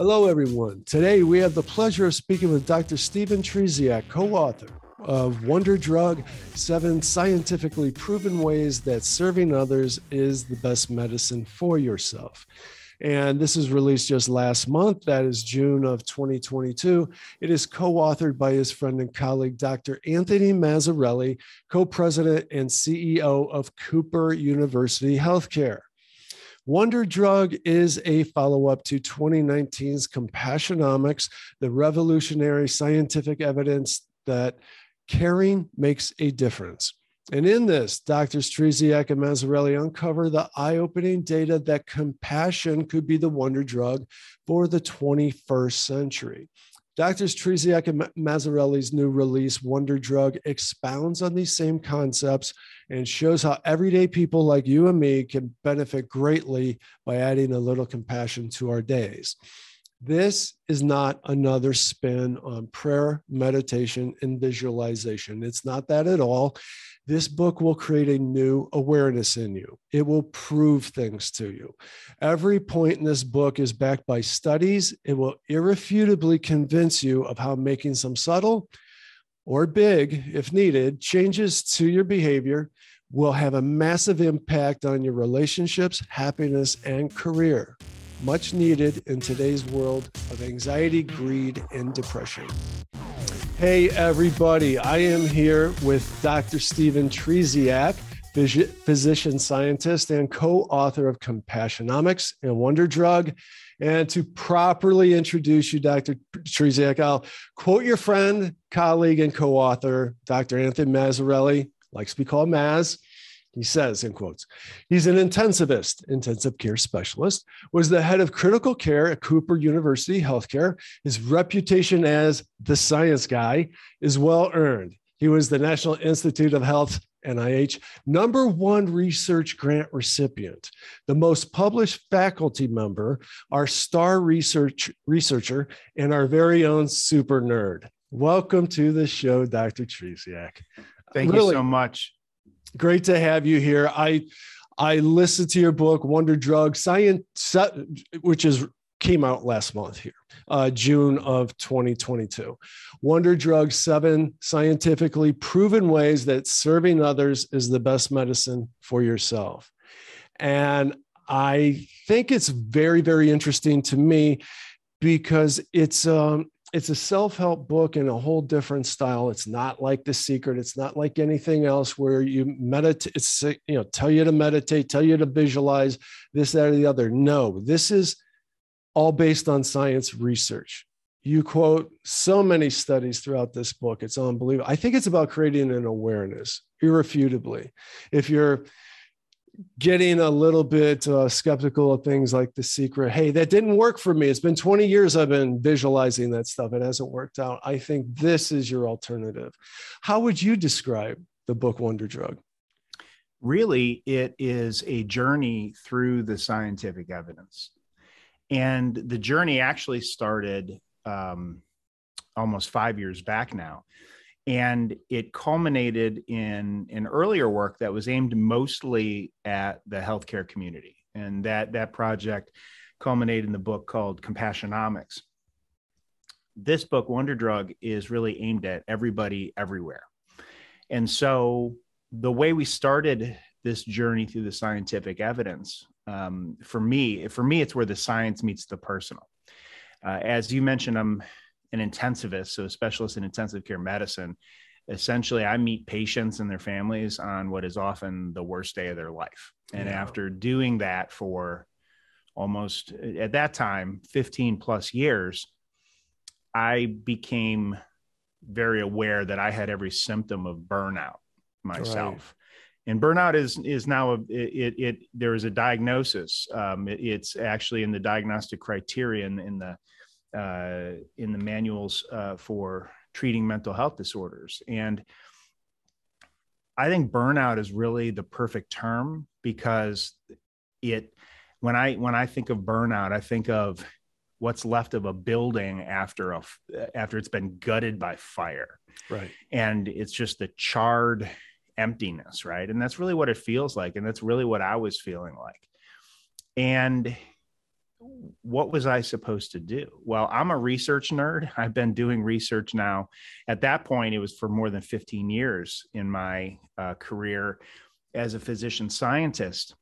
Hello, everyone. Today we have the pleasure of speaking with Dr. Stephen Trzeciak, co author of Wonder Drug Seven Scientifically Proven Ways That Serving Others is the Best Medicine for Yourself. And this is released just last month. That is June of 2022. It is co authored by his friend and colleague, Dr. Anthony Mazzarelli, co president and CEO of Cooper University Healthcare. Wonder Drug is a follow up to 2019's Compassionomics, the revolutionary scientific evidence that caring makes a difference. And in this, Drs. Trzeciak and Mazzarelli uncover the eye opening data that compassion could be the wonder drug for the 21st century. Doctors Trzeciak and Mazzarelli's new release, Wonder Drug, expounds on these same concepts and shows how everyday people like you and me can benefit greatly by adding a little compassion to our days. This is not another spin on prayer, meditation, and visualization. It's not that at all. This book will create a new awareness in you. It will prove things to you. Every point in this book is backed by studies. It will irrefutably convince you of how making some subtle or big, if needed, changes to your behavior will have a massive impact on your relationships, happiness, and career. Much needed in today's world of anxiety, greed, and depression. Hey, everybody. I am here with Dr. Stephen Trzeciak, physician scientist and co author of Compassionomics and Wonder Drug. And to properly introduce you, Dr. Trzeciak, I'll quote your friend, colleague, and co author, Dr. Anthony Mazzarelli, likes to be called Maz. He says, in quotes, he's an intensivist, intensive care specialist, was the head of critical care at Cooper University Healthcare. His reputation as the science guy is well earned. He was the National Institute of Health, NIH, number one research grant recipient, the most published faculty member, our star research researcher, and our very own super nerd. Welcome to the show, Dr. Trzeciak. Thank really, you so much great to have you here. I I listened to your book, Wonder Drug Science, which is came out last month here, uh, June of 2022. Wonder Drug Seven Scientifically Proven Ways That Serving Others is the Best Medicine for Yourself. And I think it's very, very interesting to me because it's um, it's a self-help book in a whole different style. It's not like the secret. It's not like anything else where you meditate it's you know tell you to meditate tell you to visualize this that or the other. No this is all based on science research. You quote so many studies throughout this book. It's unbelievable. I think it's about creating an awareness irrefutably. If you're getting a little bit uh, skeptical of things like the secret. Hey that didn't work for me. It's been 20 years i've been visualizing that stuff. It hasn't worked out. I think this is your alternative. How would you describe the book wonder drug? Really it is a journey through the scientific evidence. And the journey actually started um, almost five years back now and it culminated in an earlier work that was aimed mostly at the healthcare community. And that that project culminated in the book called compassionomics. This book wonder drug is really aimed at everybody everywhere. And so the way we started this journey through the scientific evidence um, for me for me it's where the science meets the personal. Uh, as you mentioned i'm an intensivist, so a specialist in intensive care medicine. Essentially, I meet patients and their families on what is often the worst day of their life. And yeah. after doing that for almost at that time 15 plus years, I became very aware that I had every symptom of burnout myself. Right and burnout is is now a, it, it there is a diagnosis um, it, it's actually in the diagnostic criterion in the uh, in the manuals uh, for treating mental health disorders. And I think burnout is really the perfect term because it when I when I think of burnout, I think of what's left of a building after a after it's been gutted by fire. Right. And it's just the charred emptiness, right? And that's really what it feels like and that's really what I was feeling like. And what was I supposed to do? Well, I'm a research nerd. I've been doing research now. At that point, it was for more than 15 years in my uh, career as a physician scientist.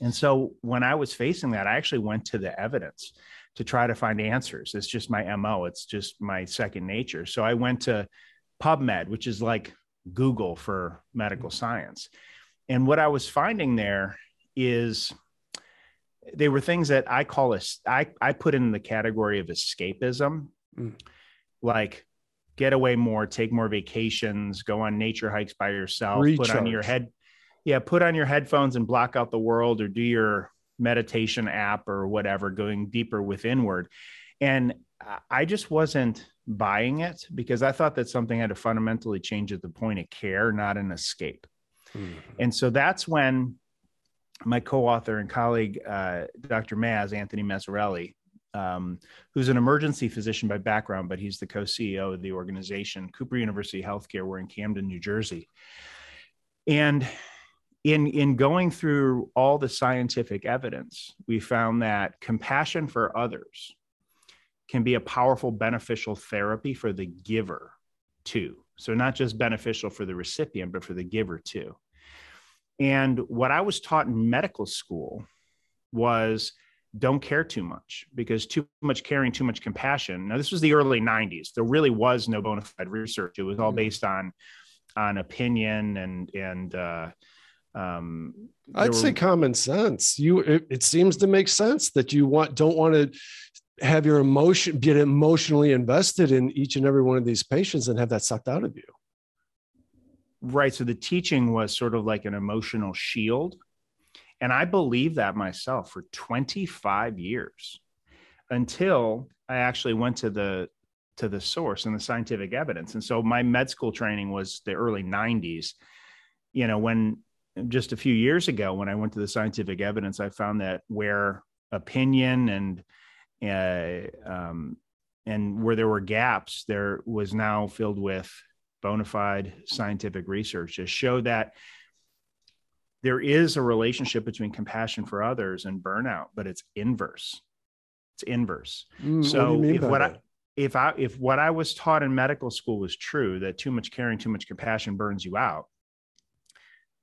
And so when I was facing that, I actually went to the evidence to try to find answers. It's just my MO, it's just my second nature. So I went to PubMed, which is like Google for medical science. And what I was finding there is they were things that I call a, I, I put in the category of escapism, mm. like get away more, take more vacations, go on nature hikes by yourself, Recharge. put on your head, yeah, put on your headphones and block out the world or do your meditation app or whatever, going deeper withinward. And I just wasn't buying it because I thought that something had to fundamentally change at the point of care, not an escape. Mm-hmm. And so that's when my co-author and colleague, uh, Dr. Maz, Anthony Mazzarelli, um, who's an emergency physician by background, but he's the co-CEO of the organization, Cooper University Healthcare. We're in Camden, New Jersey. And in, in going through all the scientific evidence, we found that compassion for others can be a powerful, beneficial therapy for the giver too. So, not just beneficial for the recipient, but for the giver too. And what I was taught in medical school was don't care too much because too much caring, too much compassion. Now, this was the early 90s. There really was no bona fide research. It was all based on on opinion and and uh, um, I'd were... say common sense. You it, it, seems to make sense that you want don't want to have your emotion get emotionally invested in each and every one of these patients and have that sucked out of you. Right. So the teaching was sort of like an emotional shield. And I believe that myself for 25 years until I actually went to the to the source and the scientific evidence. And so my med school training was the early 90s. You know, when just a few years ago when I went to the scientific evidence, I found that where opinion and uh, um, and where there were gaps, there was now filled with bona fide scientific research to show that there is a relationship between compassion for others and burnout, but it's inverse. It's inverse. Mm, so what if what I if I if what I was taught in medical school was true, that too much caring, too much compassion burns you out,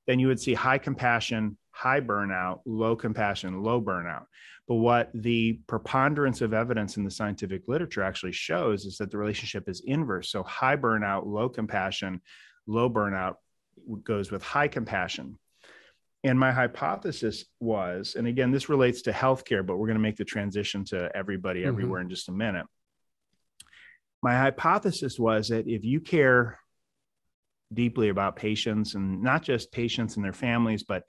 then you would see high compassion, high burnout, low compassion, low burnout. But what the preponderance of evidence in the scientific literature actually shows is that the relationship is inverse. So high burnout, low compassion, low burnout goes with high compassion. And my hypothesis was, and again, this relates to healthcare, but we're going to make the transition to everybody mm-hmm. everywhere in just a minute. My hypothesis was that if you care deeply about patients and not just patients and their families, but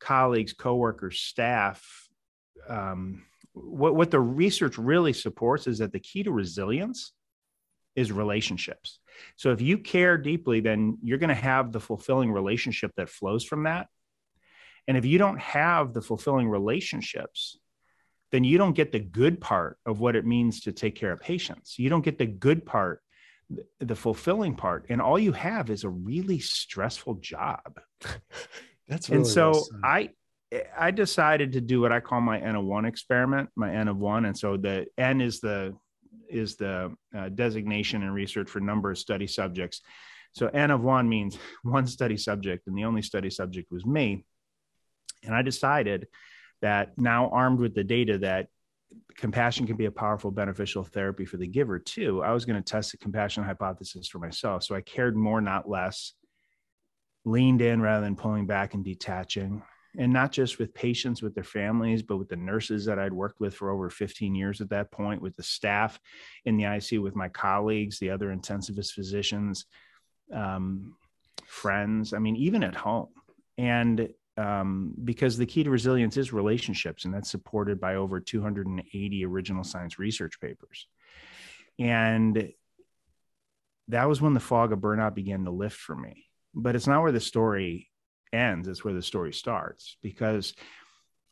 colleagues, coworkers, staff, um, what, what the research really supports is that the key to resilience is relationships. So if you care deeply, then you're going to have the fulfilling relationship that flows from that. And if you don't have the fulfilling relationships, then you don't get the good part of what it means to take care of patients. You don't get the good part, the fulfilling part. And all you have is a really stressful job. That's really and so. I I decided to do what I call my N of one experiment, my N of one, and so the N is the is the uh, designation and research for number of study subjects. So N of one means one study subject, and the only study subject was me. And I decided that now armed with the data that compassion can be a powerful beneficial therapy for the giver too, I was going to test the compassion hypothesis for myself. So I cared more, not less, leaned in rather than pulling back and detaching and not just with patients with their families but with the nurses that i'd worked with for over 15 years at that point with the staff in the icu with my colleagues the other intensivist physicians um, friends i mean even at home and um, because the key to resilience is relationships and that's supported by over 280 original science research papers. And that was when the fog of burnout began to lift for me. But it's not where the story ends it's where the story starts because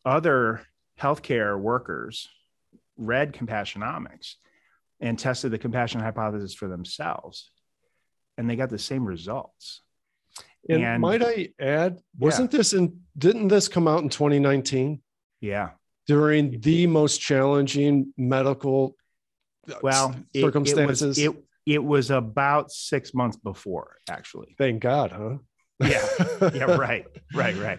other healthcare workers read compassionomics and tested the compassion hypothesis for themselves and they got the same results and, and might i add wasn't yeah. this in didn't this come out in 2019 yeah during the most challenging medical uh, well circumstances. It, it, was, it, it was about six months before, actually. Thank God, huh? yeah, yeah, right, right, right.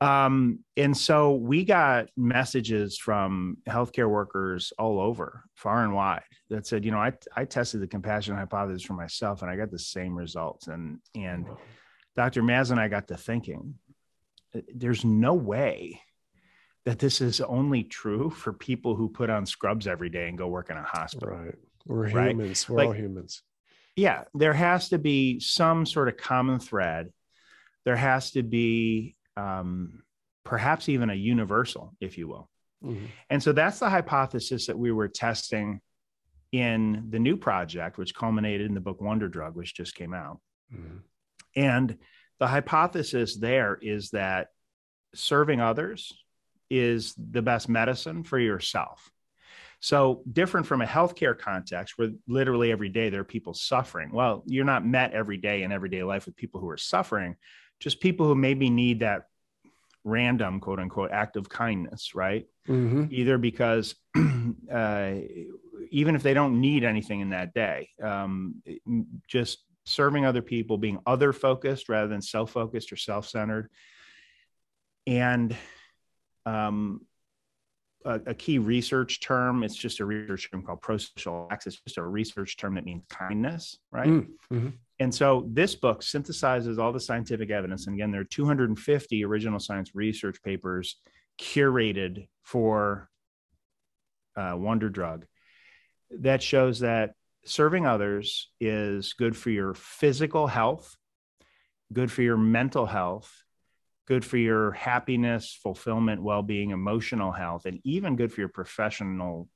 Um, and so we got messages from healthcare workers all over, far and wide, that said, you know, I I tested the compassion hypothesis for myself, and I got the same results. And and Dr. Maz and I got to thinking, uh, there's no way that this is only true for people who put on scrubs every day and go work in a hospital. Right. We're humans. We're like, all humans. Yeah. There has to be some sort of common thread. There has to be um, perhaps even a universal, if you will. Mm-hmm. And so that's the hypothesis that we were testing in the new project, which culminated in the book Wonder Drug, which just came out. Mm-hmm. And the hypothesis there is that serving others is the best medicine for yourself. So, different from a healthcare context where literally every day there are people suffering. Well, you're not met every day in everyday life with people who are suffering, just people who maybe need that random, quote unquote, act of kindness, right? Mm-hmm. Either because uh, even if they don't need anything in that day, um, just serving other people, being other focused rather than self focused or self centered. And um, a, a, key research term, it's just a research term called prosocial acts. It's just a research term that means kindness, right? Mm, mm-hmm. And so this book synthesizes all the scientific evidence. And again, there are 250 original science research papers curated for uh, Wonder Drug that shows that serving others is good for your physical health, good for your mental health, good for your happiness, fulfillment, well being, emotional health, and even good for your professional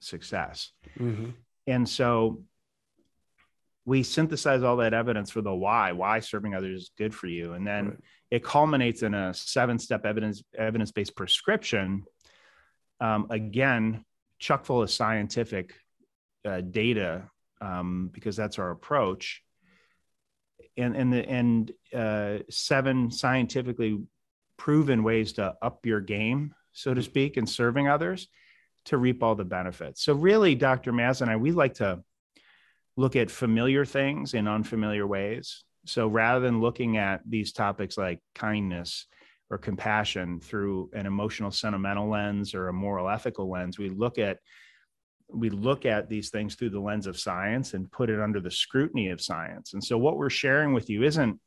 success. Mm-hmm. And so we synthesize all that evidence for the why, why serving others is good for you. And then right. it culminates in a seven step evidence evidence based prescription. Um, again, chuck full of scientific uh, data um, because that's our approach. And and the and uh, seven scientifically proven ways to up your game, so to speak, in serving others to reap all the benefits. So really, Dr. Maz and I, we like to look at familiar things in unfamiliar ways. So rather than looking at these topics like kindness or compassion through an emotional sentimental lens or a moral ethical lens, we look at we look at these things through the lens of science and put it under the scrutiny of science. And so what we're sharing with you isn't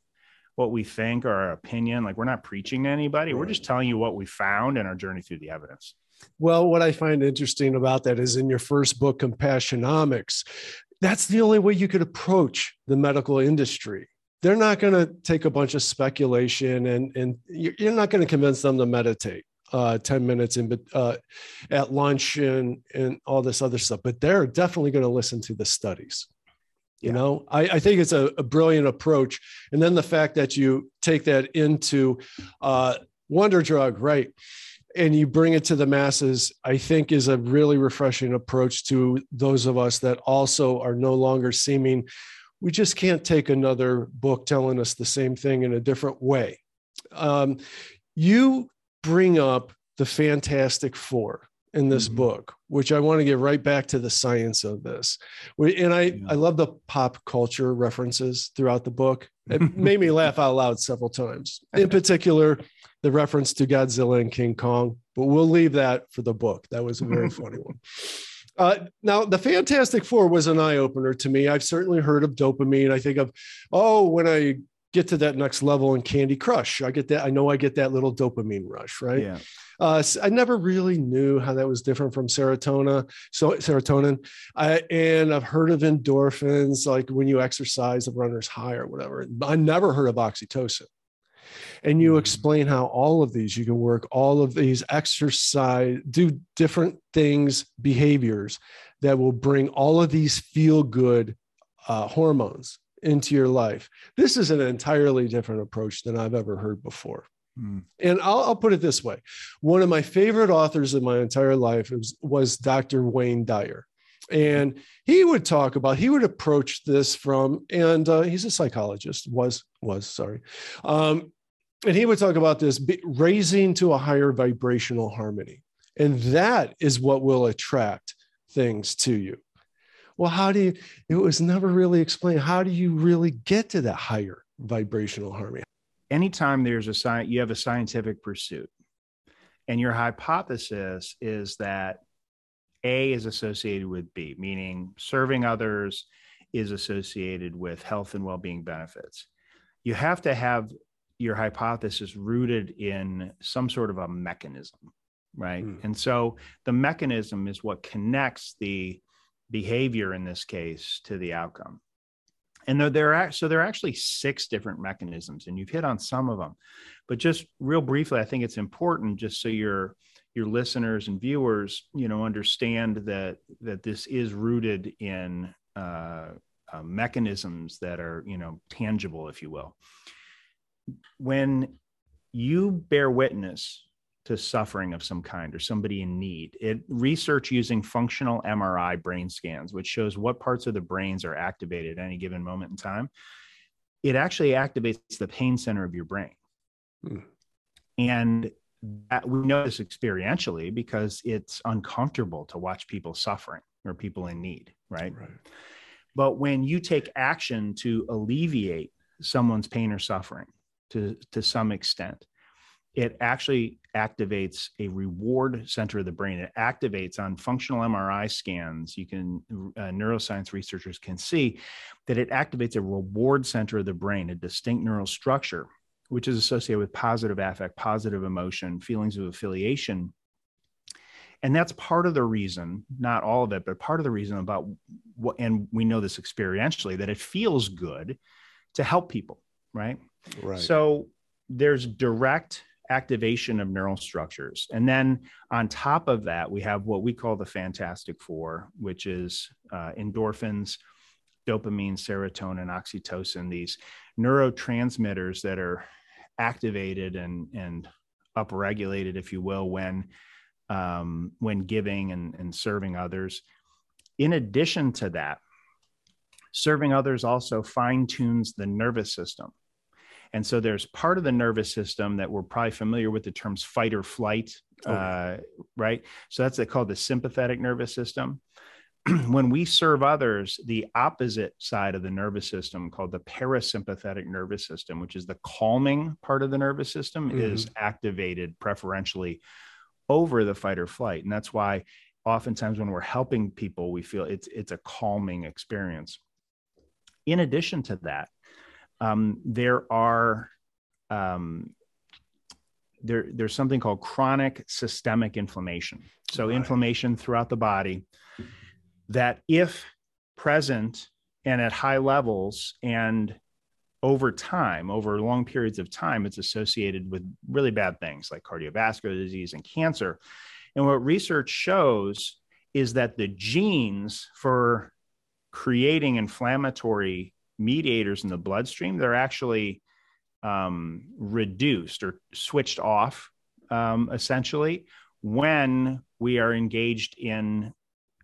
what we think or our opinion. Like we're not preaching to anybody. We're just telling you what we found in our journey through the evidence. Well, what I find interesting about that is in your first book, Compassionomics, that's the only way you could approach the medical industry. They're not going to take a bunch of speculation and, and you're not going to convince them to meditate uh, 10 minutes in uh, at lunch and, and all this other stuff, but they're definitely going to listen to the studies. You yeah. know, I, I, think it's a, a, brilliant approach. And then the fact that you take that into uh, Wonder Drug, right? and you bring it to the masses, I think is a really refreshing approach to those of us that also are no longer seeming we just can't take another book telling us the same thing in a different way. Um, you bring up the Fantastic Four in this mm-hmm. book, which I want to get right back to the science of this. And I, yeah. I love the pop culture references throughout the book. It made me laugh out loud several times. In particular, the reference to Godzilla and King Kong, but we'll leave that for the book. That was a very funny one. Uh, now, the Fantastic Four was an eye opener to me. I've certainly heard of dopamine. I think of, oh, when I get to that next level in Candy Crush, I get that. I know I get that little dopamine rush, right? Yeah. Uh, I never really knew how that was different from serotonin. So serotonin, I, and I've heard of endorphins, like when you exercise, the runner's high or whatever. I never heard of oxytocin and you mm-hmm. explain how all of these you can work all of these exercise do different things behaviors that will bring all of these feel good uh, hormones into your life. This is an entirely different approach than i've ever heard before. Mm. and I'll, I'll, put it this way. One of my favorite authors in my entire life was, was dr wayne dyer. And he would talk about he would approach this from and uh, he's a psychologist was was sorry. Um, and he would talk about this raising to a higher vibrational harmony. And that is what will attract things to you. Well, how do you, it was never really explained. How do you really get to that higher vibrational harmony? Anytime there's a science, you have a scientific pursuit, and your hypothesis is that A is associated with B, meaning serving others is associated with health and well being benefits. You have to have your hypothesis rooted in some sort of a mechanism, right? Mm. And so the mechanism is what connects the behavior in this case to the outcome. And there, there are so there are actually six different mechanisms, and you've hit on some of them. But just real briefly, I think it's important just so your your listeners and viewers, you know, understand that that this is rooted in uh, uh, mechanisms that are, you know, tangible, if you will. When you bear witness to suffering of some kind or somebody in need. It research using functional MRI brain scans, which shows what parts of the brains are activated at any given moment in time. It actually activates the pain center of your brain. Hmm. And that, we know this experientially because it's uncomfortable to watch people suffering or people in need, right? right? But when you take action to alleviate someone's pain or suffering to, to some extent, it actually activates a reward center of the brain. It activates on functional MRI scans. You can, uh, neuroscience researchers can see that it activates a reward center of the brain, a distinct neural structure, which is associated with positive affect, positive emotion, feelings of affiliation. And that's part of the reason, not all of it, but part of the reason about what, and we know this experientially, that it feels good to help people, right? Right. So there's direct activation of neural structures. And then on top of that, we have what we call the Fantastic Four, which is uh, endorphins, dopamine, serotonin, oxytocin, these neurotransmitters that are activated and, and upregulated, if you will, when, um, when giving and, and serving others. In addition to that, serving others also fine tunes the nervous system. And so there's part of the nervous system that we're probably familiar with the terms fight or flight, oh. uh, right? So that's called the sympathetic nervous system. when we serve others, the opposite side of the nervous system, called the parasympathetic nervous system, which is the calming part of the nervous system, mm-hmm. is activated preferentially over the fight or flight. And that's why oftentimes when we're helping people, we feel it's it's a calming experience. In addition to that, um, there are um, there, there's something called chronic systemic inflammation. So right. inflammation throughout the body that if present and at high levels and over time, over long periods of time, it's associated with really bad things like cardiovascular disease and cancer. And what research shows is that the genes for creating inflammatory mediators in the bloodstream, they're actually um, reduced or switched off um, essentially when we are engaged in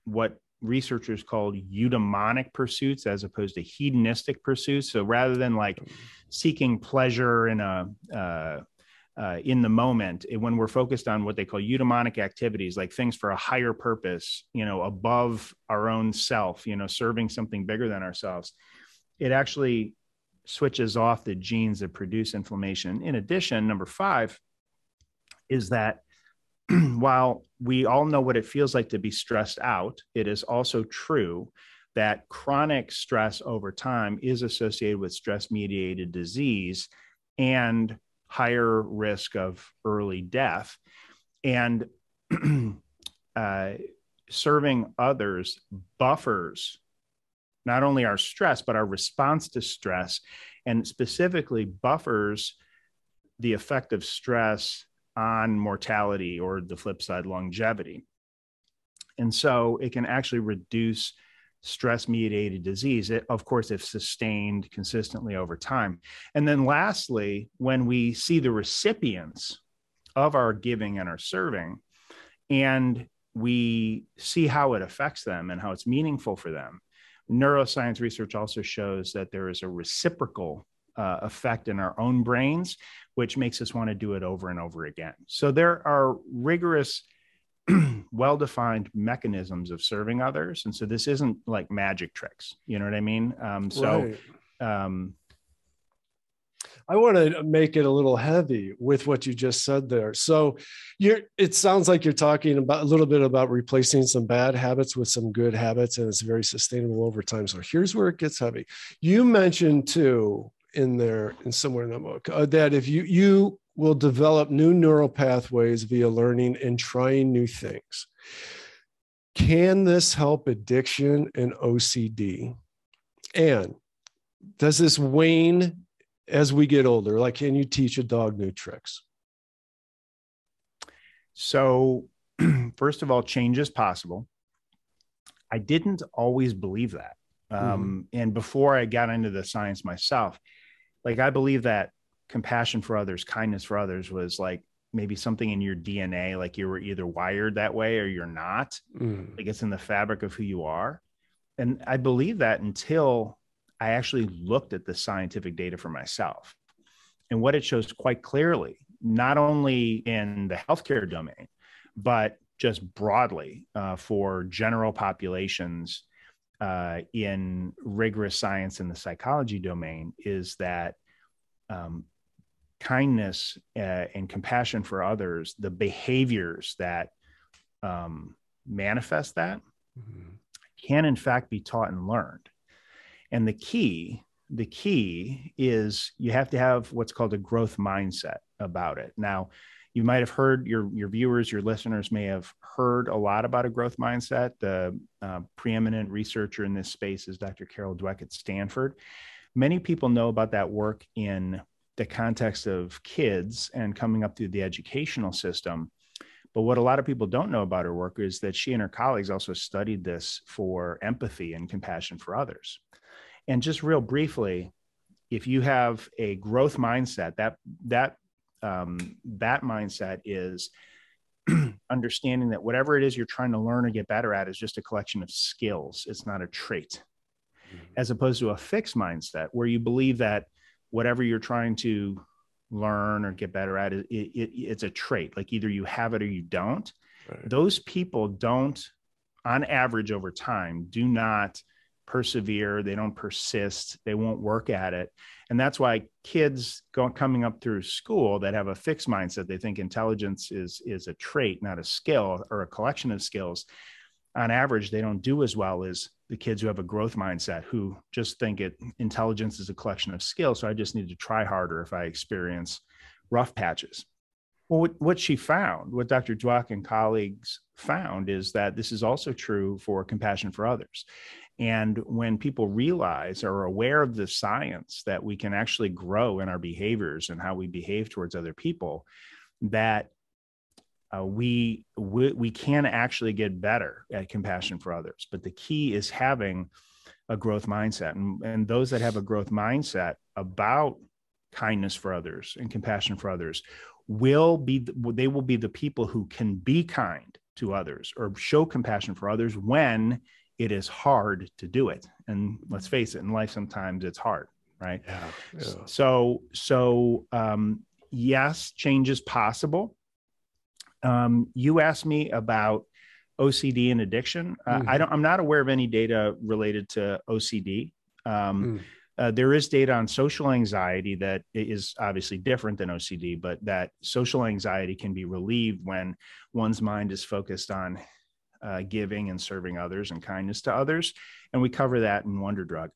what researchers call eudaimonic pursuits as opposed to hedonistic pursuits. So rather than like seeking pleasure in a uh, uh, in the moment, when we're focused on what they call eudaimonic activities, like things for a higher purpose, you know, above our own self, you know, serving something bigger than ourselves, it actually switches off the genes that produce inflammation. In addition, number five is that while we all know what it feels like to be stressed out, it is also true that chronic stress over time is associated with stress mediated disease and higher risk of early death. And uh, serving others buffers not only our stress, but our response to stress, and specifically buffers the effect of stress on mortality or the flip side, longevity. And so it can actually reduce stress mediated disease, it, of course, if sustained consistently over time. And then lastly, when we see the recipients of our giving and our serving, and we see how it affects them and how it's meaningful for them, neuroscience research also shows that there is a reciprocal uh, effect in our own brains, which makes us want to do it over and over again. So there are rigorous well defined mechanisms of serving others. And so this isn't like magic tricks. You know what I mean? Um, so, right. um, I want to make it a little heavy with what you just said there. So you're it sounds like you're talking about a little bit about replacing some bad habits with some good habits and it's very sustainable over time. So here's where it gets heavy. You mentioned too in there in somewhere in the book uh, that if you you will develop new neural pathways via learning and trying new things. Can this help addiction and OCD? And does this wane as we get older? Like, can you teach a dog new tricks? So, first of all, change is possible. I didn't always believe that. Um, mm-hmm. And before I got into the science myself, like I believe that compassion for others, kindness for others was like maybe something in your DNA, like you were either wired that way or you're not. Mm. Like it's in the fabric of who you are. And I believe that until I actually looked at the scientific data for myself. And what it shows quite clearly, not only in the healthcare domain, but just broadly uh, for general populations uh, in rigorous science in the psychology domain, is that um, kindness uh, and compassion for others, the behaviors that um, manifest that mm-hmm. can in fact be taught and learned. And the key, the key is you have to have what's called a growth mindset about it. Now, you might have heard your your viewers, your listeners may have heard a lot about a growth mindset. The uh, preeminent researcher in this space is Dr. Carol Dweck at Stanford. Many people know about that work in the context of kids and coming up through the educational system. But what a lot of people don't know about her work is that she and her colleagues also studied this for empathy and compassion for others. And just real briefly, if you have a growth mindset, that that um, that mindset is understanding that whatever it is you're trying to learn or get better at is just a collection of skills. It's not a trait, mm-hmm. as opposed to a fixed mindset where you believe that whatever you're trying to learn or get better at it, it, it, it's a trait like either you have it or you don't right. those people don't on average over time do not persevere they don't persist they won't work at it. And that's why kids going coming up through school that have a fixed mindset they think intelligence is is a trait not a skill or a collection of skills. On average they don't do as well as the kids who have a growth mindset who just think it intelligence is a collection of skills. So i just need to try harder if i experience rough patches. Well what, what she found what dr dweck and colleagues found is that this is also true for compassion for others and when people realize or are aware of the science that we can actually grow in our behaviors and how we behave towards other people that uh, we, we we can actually get better at compassion for others. But the key is having a growth mindset. And, and those that have a growth mindset about kindness for others and compassion for others will be they will be the people who can be kind to others or show compassion for others when it is hard to do it and let's face it in life sometimes it's hard right yeah, yeah. so so um yes change is possible um, you asked me about OCD and addiction. Uh, mm-hmm. I don't. I'm not aware of any data related to OCD. Um, mm. uh, there is data on social anxiety that is obviously different than OCD, but that social anxiety can be relieved when one's mind is focused on uh, giving and serving others and kindness to others. And we cover that in Wonder Drug.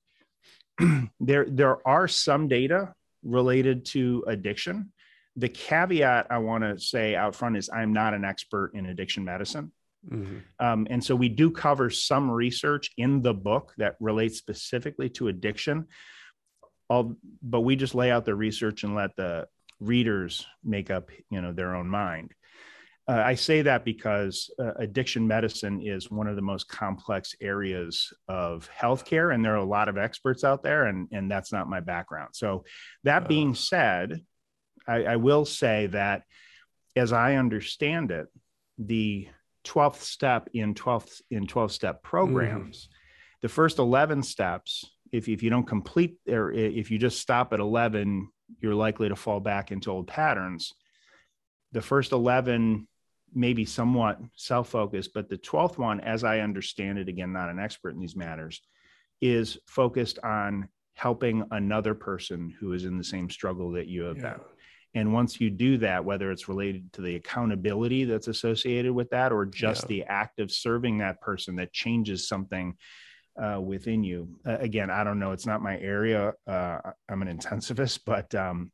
there, there are some data related to addiction the caveat I want to say out front is I'm not an expert in addiction medicine. Mm-hmm. Um, and so we do cover some research in the book that relates specifically to addiction. All, but we just lay out the research and let the readers make up, you know, their own mind. Uh, I say that because uh, addiction medicine is one of the most complex areas of healthcare, and there are a lot of experts out there, and and that's not my background. So, that being said, I, I will say that as I understand it, the 12th step in 12th in 12 step programs, mm. the first 11 steps, if, if you don't complete or if you just stop at 11, you're likely to fall back into old patterns. The first 11 maybe somewhat self-focused but the 12th one as i understand it again not an expert in these matters is focused on helping another person who is in the same struggle that you have yeah. been and once you do that whether it's related to the accountability that's associated with that or just yeah. the act of serving that person that changes something uh, within you uh, again i don't know it's not my area uh, i'm an intensivist but um,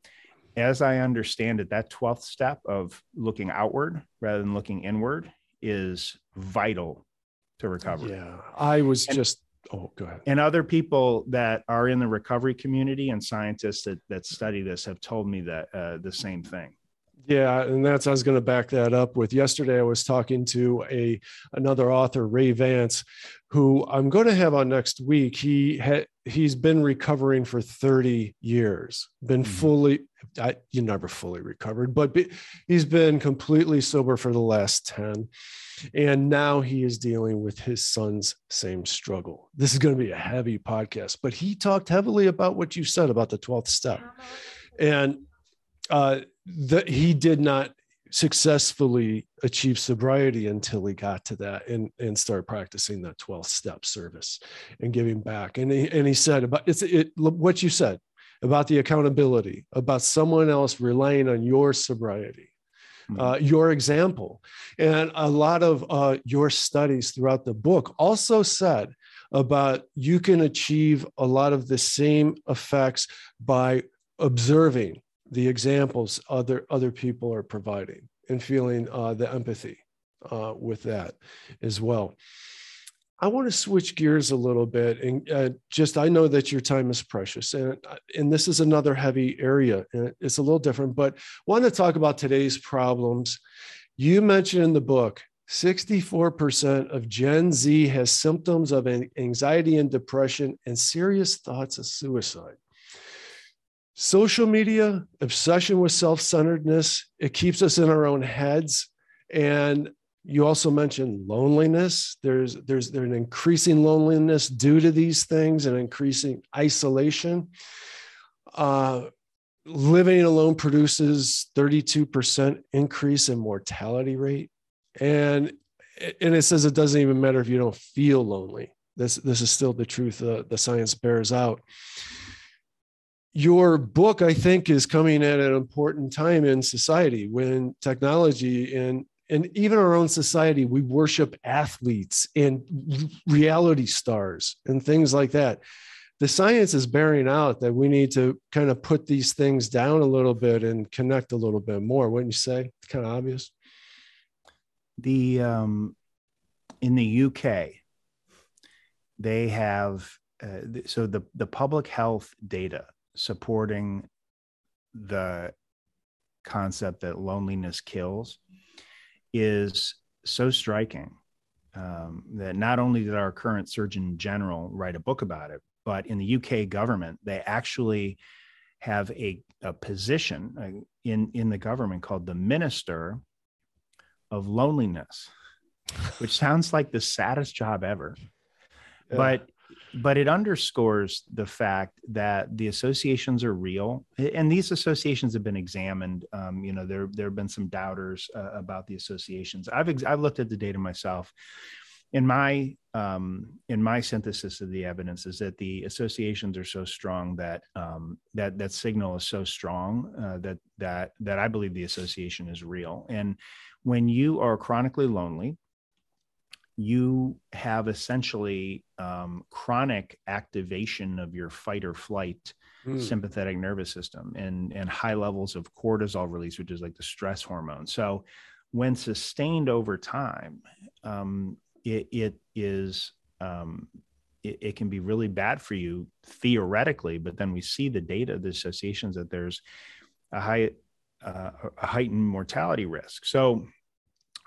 as I understand it, that 12th step of looking outward rather than looking inward is vital to recovery. Yeah. I was and, just, oh, go ahead. And other people that are in the recovery community and scientists that, that study this have told me that uh, the same thing. Yeah, and that's I was going to back that up with. Yesterday, I was talking to a another author, Ray Vance, who I'm going to have on next week. He had he's been recovering for 30 years, been mm-hmm. fully. I, you never fully recovered, but be, he's been completely sober for the last 10, and now he is dealing with his son's same struggle. This is going to be a heavy podcast, but he talked heavily about what you said about the 12th step, and uh, that he did not successfully achieve sobriety until he got to that and and start practicing that 12 step service and giving back and he, and he said about it's it what you said about the accountability about someone else relying on your sobriety mm-hmm. uh, your example and a lot of uh, your studies throughout the book also said about you can achieve a lot of the same effects by observing the examples other other people are providing and feeling uh, the empathy uh, with that as well. I want to switch gears a little bit and uh, just I know that your time is precious and uh, and this is another heavy area and it's a little different but want to talk about today's problems. You mentioned in the book 64% of Gen Z has symptoms of anxiety and depression and serious thoughts of suicide social media obsession with self-centeredness it keeps us in our own heads. And you also mentioned loneliness. There's there's there's an increasing loneliness due to these things and increasing isolation. Uh, living alone produces 32% increase in mortality rate. And and it says it doesn't even matter if you don't feel lonely. This this is still the truth uh, the science bears out your book, I think, is coming at an important time in society when technology and and even our own society, we worship athletes and reality stars and things like that. The science is bearing out that we need to kind of put these things down a little bit and connect a little bit more. Wouldn't you say? It's kind of obvious. The um, in the UK, they have uh, so the the public health data supporting the concept that loneliness kills is so striking um, that not only did our current surgeon general write a book about it, but in the UK government, they actually have a, a position uh, in, in the government called the Minister of Loneliness, which sounds like the saddest job ever. Yeah. But but it underscores the fact that the associations are real. And these associations have been examined. Um, you know there there have been some doubters uh, about the associations. I've ex- i've looked at the data myself. In my um, in my synthesis of the evidence is that the associations are so strong that um, that that signal is so strong uh, that that that I believe the association is real. And when you are chronically lonely, you have essentially um, chronic activation of your fight or flight mm. sympathetic nervous system and, and high levels of cortisol release, which is like the stress hormone. So, when sustained over time, um, it, it is um, it, it, can be really bad for you theoretically. But then we see the data, the associations that there's a high uh, a heightened mortality risk. So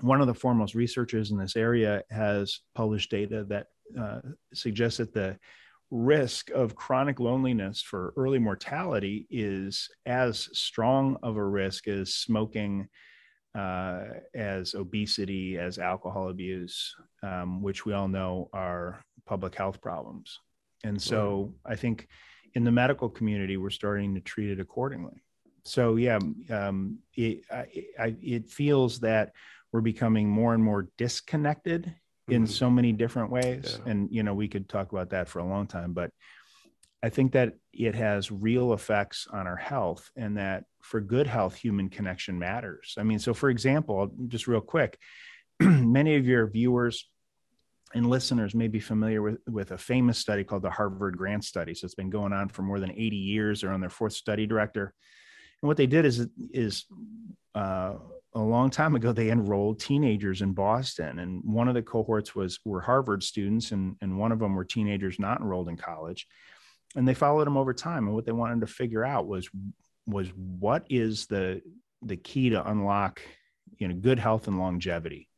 one of the foremost researchers in this area has published data that uh, suggests that the risk of chronic loneliness for early mortality is as strong of a risk as smoking, uh, as obesity, as alcohol abuse, um, which we all know are public health problems. And so I think in the medical community, we're starting to treat it accordingly. So yeah, um, it, I, I, it feels that we're becoming more and more disconnected in mm-hmm. so many different ways. Yeah. And, you know, we could talk about that for a long time, but I think that it has real effects on our health and that for good health, human connection matters. I mean, so for example, just real quick, many of your viewers and listeners may be familiar with, with a famous study called the Harvard Grant Study. So it's been going on for more than 80 years. They're on their fourth study director. And what they did is, is uh, a long time ago, they enrolled teenagers in Boston. And one of the cohorts was were Harvard students, and, and one of them were teenagers not enrolled in college. And they followed them over time. And what they wanted to figure out was was what is the the key to unlock you know good health and longevity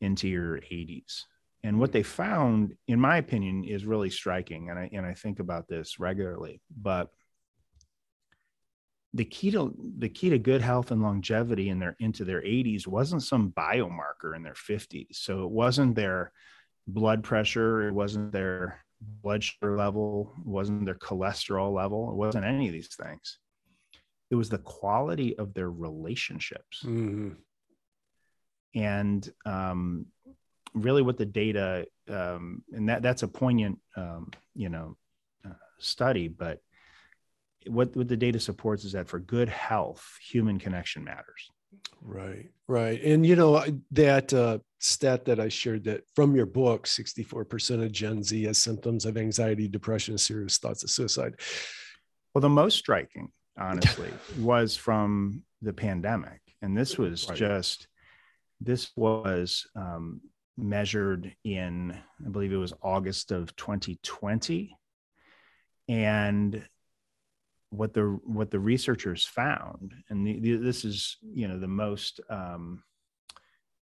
into your 80s and what they found in my opinion is really striking and i and i think about this regularly but the key to the key to good health and longevity in their into their 80s wasn't some biomarker in their 50s so it wasn't their blood pressure it wasn't their blood sugar level it wasn't their cholesterol level it wasn't any of these things. It was the quality of their relationships. Mm-hmm. and um, really what the data um, and that that's a poignant um, you know uh, study but what, what the data supports is that for good health human connection matters. Right right. And you know that uh, stat that i shared that from your book 64% of gen z has symptoms of anxiety depression serious thoughts of suicide. Well the most striking honestly was from the pandemic. And this was right. just this was um, measured in i believe it was august of 2020 and what the what the researchers found and the, the, this is you know the most um,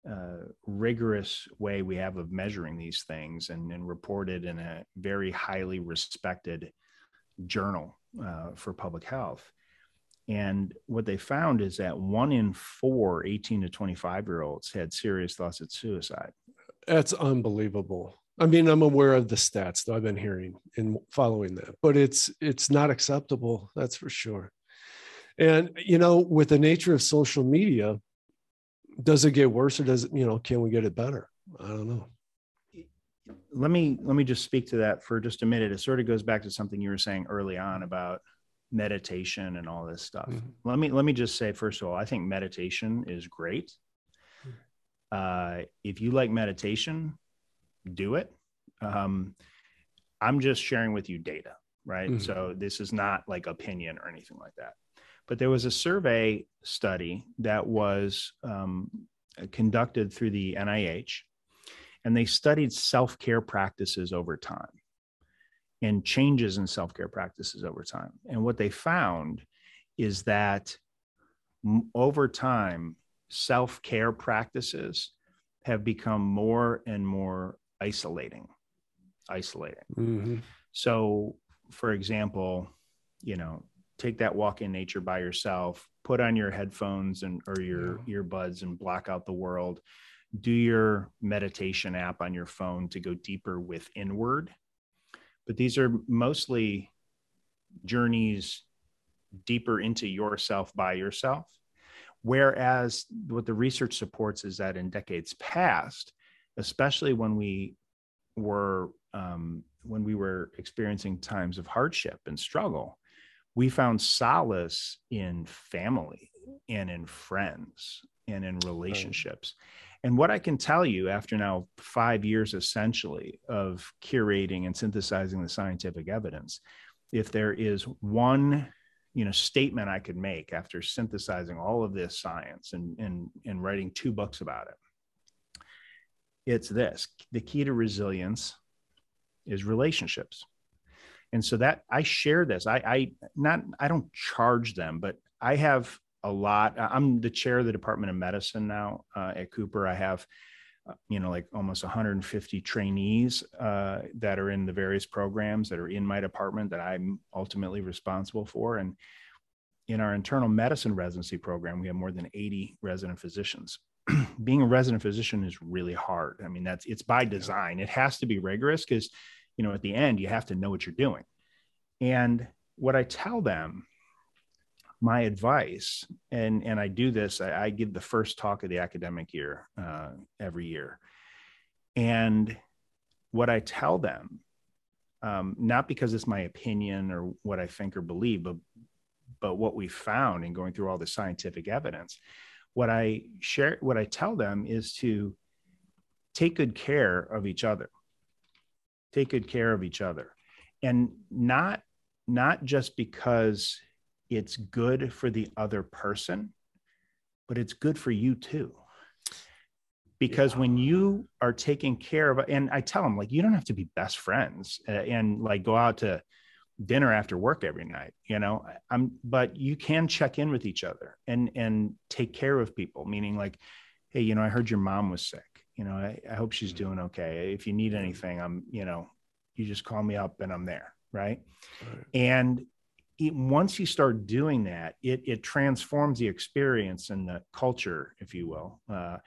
uh, rigorous way we have of measuring these things and, and reported in a very highly respected journal uh, for public health and what they found is that one in four 18 to 25 year olds had serious thoughts of suicide that's unbelievable. I mean, I'm aware of the stats that I've been hearing and following that, but it's it's not acceptable. That's for sure. And you know, with the nature of social media, does it get worse or does it? You know, can we get it better? I don't know. Let me let me just speak to that for just a minute. It sort of goes back to something you were saying early on about meditation and all this stuff. Mm-hmm. Let me let me just say first of all, I think meditation is great. Uh, if you like meditation, do it. Um, I'm just sharing with you data, right? Mm-hmm. So this is not like opinion or anything like that. But there was a survey study that was um, conducted through the NIH, and they studied self care practices over time and changes in self care practices over time. And what they found is that over time, self care practices have become more and more isolating. Isolating. Mm-hmm. So, for example, you know, take that walk in nature by yourself, put on your headphones and or your yeah. earbuds and block out the world. Do your meditation app on your phone to go deeper with inward. But these are mostly journeys deeper into yourself by yourself Whereas what the research supports is that in decades past, especially when we were um, when we were experiencing times of hardship and struggle, we found solace in family and in friends and in relationships. Right. And what I can tell you after now five years essentially of curating and synthesizing the scientific evidence, if there is one you know statement i could make after synthesizing all of this science and and, and writing two books about it it's this the key to resilience is relationships. And so that i share this. I i not i don't charge them but i have a lot i'm the chair of the department of medicine now uh, at cooper. I have uh, you know like almost 150 trainees uh, that are in the various programs that are in my department that i'm ultimately responsible for. And in our internal medicine residency program we have more than 80 resident physicians being a resident physician is really hard. I mean that's it's by design. It has to be rigorous because you know at the end you have to know what you're doing. And what i tell them my advice, and and I do this, I, I give the first talk of the academic year uh, every year, and what I tell them, um, not because it's my opinion or what I think or believe, but but what we found in going through all the scientific evidence, what I share, what I tell them is to take good care of each other. Take good care of each other, and not not just because it's good for the other person, but it's good for you too. Because yeah. when you are taking care of, and I tell them, like, you don't have to be best friends uh, and like go out to dinner after work every night, you know, I'm, but you can check in with each other and, and take care of people, meaning like, Hey, you know, I heard your mom was sick. You know, I, I hope she's doing okay. If you need anything, I'm, you know, you just call me up and I'm there. Right. right. And it, once you start doing that, it, it transforms the experience and the culture, if you will, uh,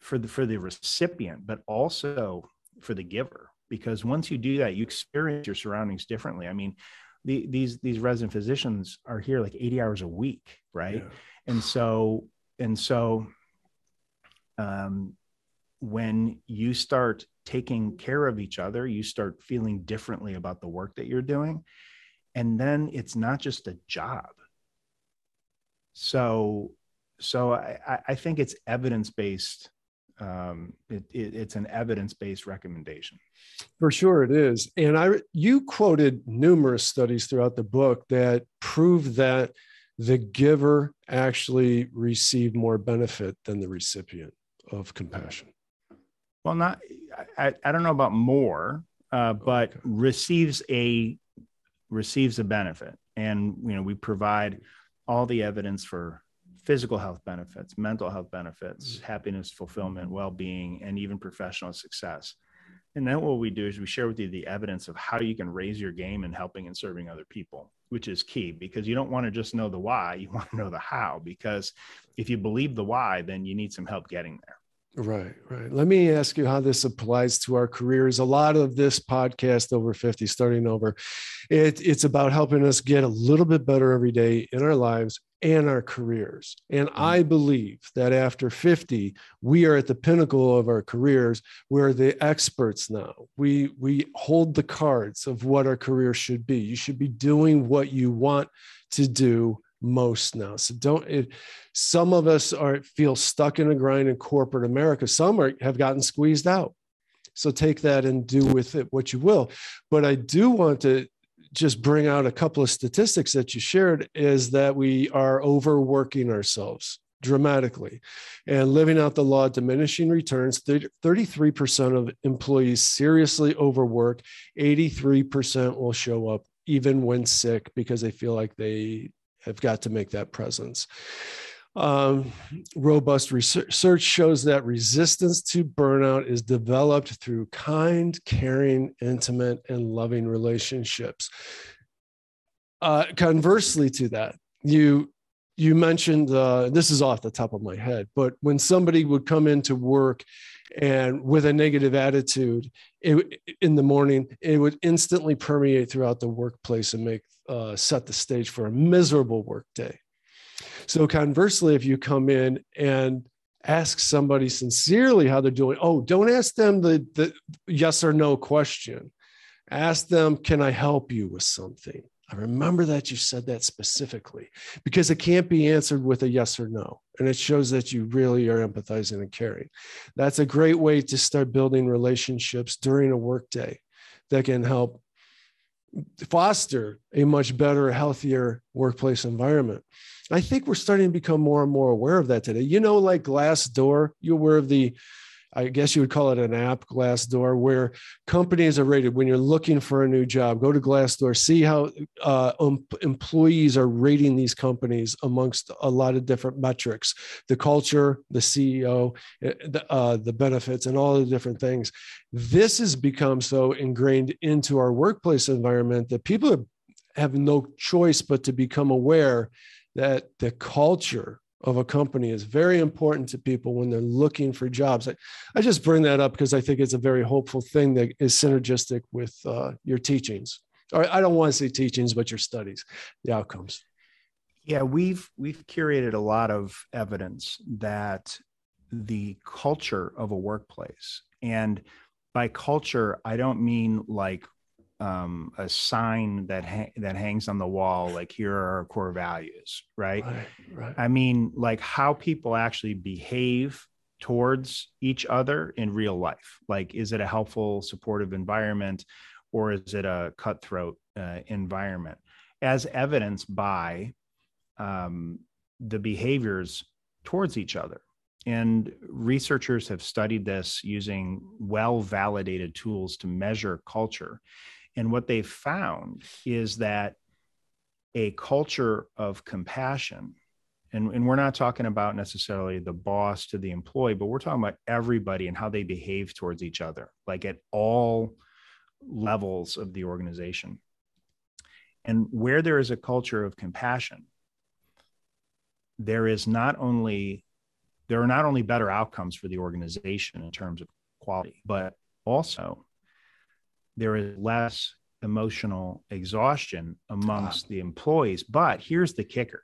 for the for the recipient, but also for the giver. Because once you do that, you experience your surroundings differently. I mean, the, these these resident physicians are here like 80 hours a week, right? Yeah. And so and so, um, when you start taking care of each other, you start feeling differently about the work that you're doing and then it's not just a job so so i, I think it's evidence-based um, it, it, it's an evidence-based recommendation. For sure it is. And i you quoted numerous studies throughout the book that prove that the giver actually received more benefit than the recipient of compassion. Well not i, I don't know about more uh, but okay. receives a receives a benefit. And you know we provide all the evidence for physical health benefits mental health benefits mm-hmm. happiness fulfillment well-being and even professional success and then what we do is we share with you the evidence of how you can raise your game in helping and serving other people which is key because you don't want to just know the why you want to know the how because if you believe the why then you need some help getting there Right, right. Let me ask you how this applies to our careers. A lot of this podcast, over 50, starting over, it, it's about helping us get a little bit better every day in our lives and our careers. And mm-hmm. I believe that after 50, we are at the pinnacle of our careers. We're the experts now. We we hold the cards of what our career should be. You should be doing what you want to do most now. So don't it, some of us are feel stuck in a grind in corporate America. Some are have gotten squeezed out. So take that and do with it what you will. But I do want to just bring out a couple of statistics that you shared is that we are overworking ourselves dramatically and living out the law diminishing returns 33% of employees seriously overwork 83% will show up even when sick because they feel like they have got to make that presence. Um, robust research shows that resistance to burnout is developed through kind, caring, intimate, and loving relationships. Uh, conversely to that, you you mentioned uh, this is off the top of my head, but when somebody would come into work and with a negative attitude it, in the morning, it would instantly permeate throughout the workplace and make uh, set the stage for a miserable work day. So conversely, if you come in and ask somebody sincerely how they're doing, oh, don't ask them the, the yes or no question. Ask them, can I help you with something? I remember that you said that specifically because it can't be answered with a yes or no. And it shows that you really are empathizing and caring. That's a great way to start building relationships during a workday that can help foster a much better, healthier workplace environment. I think we're starting to become more and more aware of that today. You know, like Glassdoor, you're aware of the I guess you would call it an app, Glassdoor, where companies are rated when you're looking for a new job. Go to Glassdoor, see how uh, um, employees are rating these companies amongst a lot of different metrics the culture, the CEO, eh, uh, the benefits, and all the different things. This has become so ingrained into our workplace environment that people have no choice but to become aware that the culture of a company is very important to people when they're looking for jobs. I, I just bring that up because I think it's a very hopeful thing that is synergistic with uh, your teachings. Or I don't want to say teachings, but your studies, the outcomes. Yeah, we've we've curated a lot of evidence that the culture of a workplace, and by culture, I don't mean like um, a sign that ha- that hangs on the wall, like here are our core values, right? Right, right. I mean, like how people actually behave towards each other in real life. Like, is it a helpful, supportive environment, or is it a cutthroat uh, environment? As evidenced by um, the behaviors towards each other. And researchers have studied this using well validated tools to measure culture. And what they've found is that a culture of compassion, and, and we're not talking about necessarily the boss to the employee, but we're talking about everybody and how they behave towards each other, like at all levels of the organization. And where there is a culture of compassion, there is not only there are not only better outcomes for the organization in terms of quality, but also there is less emotional exhaustion amongst the employees. But here's the kicker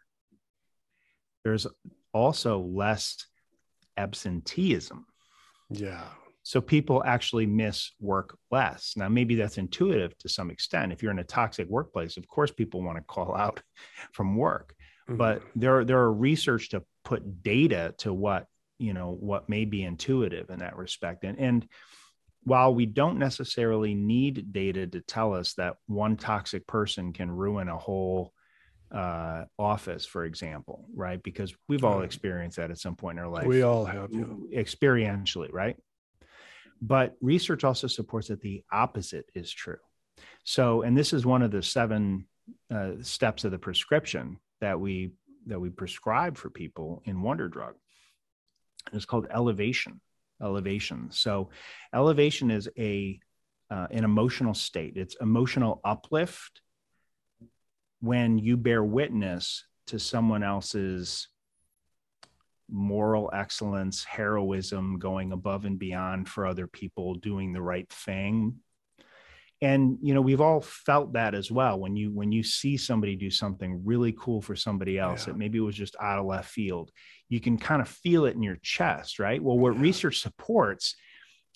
there's also less absenteeism. Yeah. So people actually miss work less. Now, maybe that's intuitive to some extent. If you're in a toxic workplace, of course, people want to call out from work mm-hmm. but there there are research to put data to what you know what may be intuitive in that respect and and while we don't necessarily need data to tell us that one toxic person can ruin a whole uh, office, for example, right? Because we've all experienced that at some point in our life. We all have, yeah. experientially, right? But research also supports that the opposite is true. So, and this is one of the seven uh, steps of the prescription that we that we prescribe for people in Wonder Drug. It's called elevation. Elevation. So, elevation is a uh, an emotional state. It's emotional uplift when you bear witness to someone else's moral excellence, heroism, going above and beyond for other people, doing the right thing, and you know we've all felt that as well when you when you see somebody do something really cool for somebody else yeah. that maybe it was just out of left field you can kind of feel it in your chest right well what yeah. research supports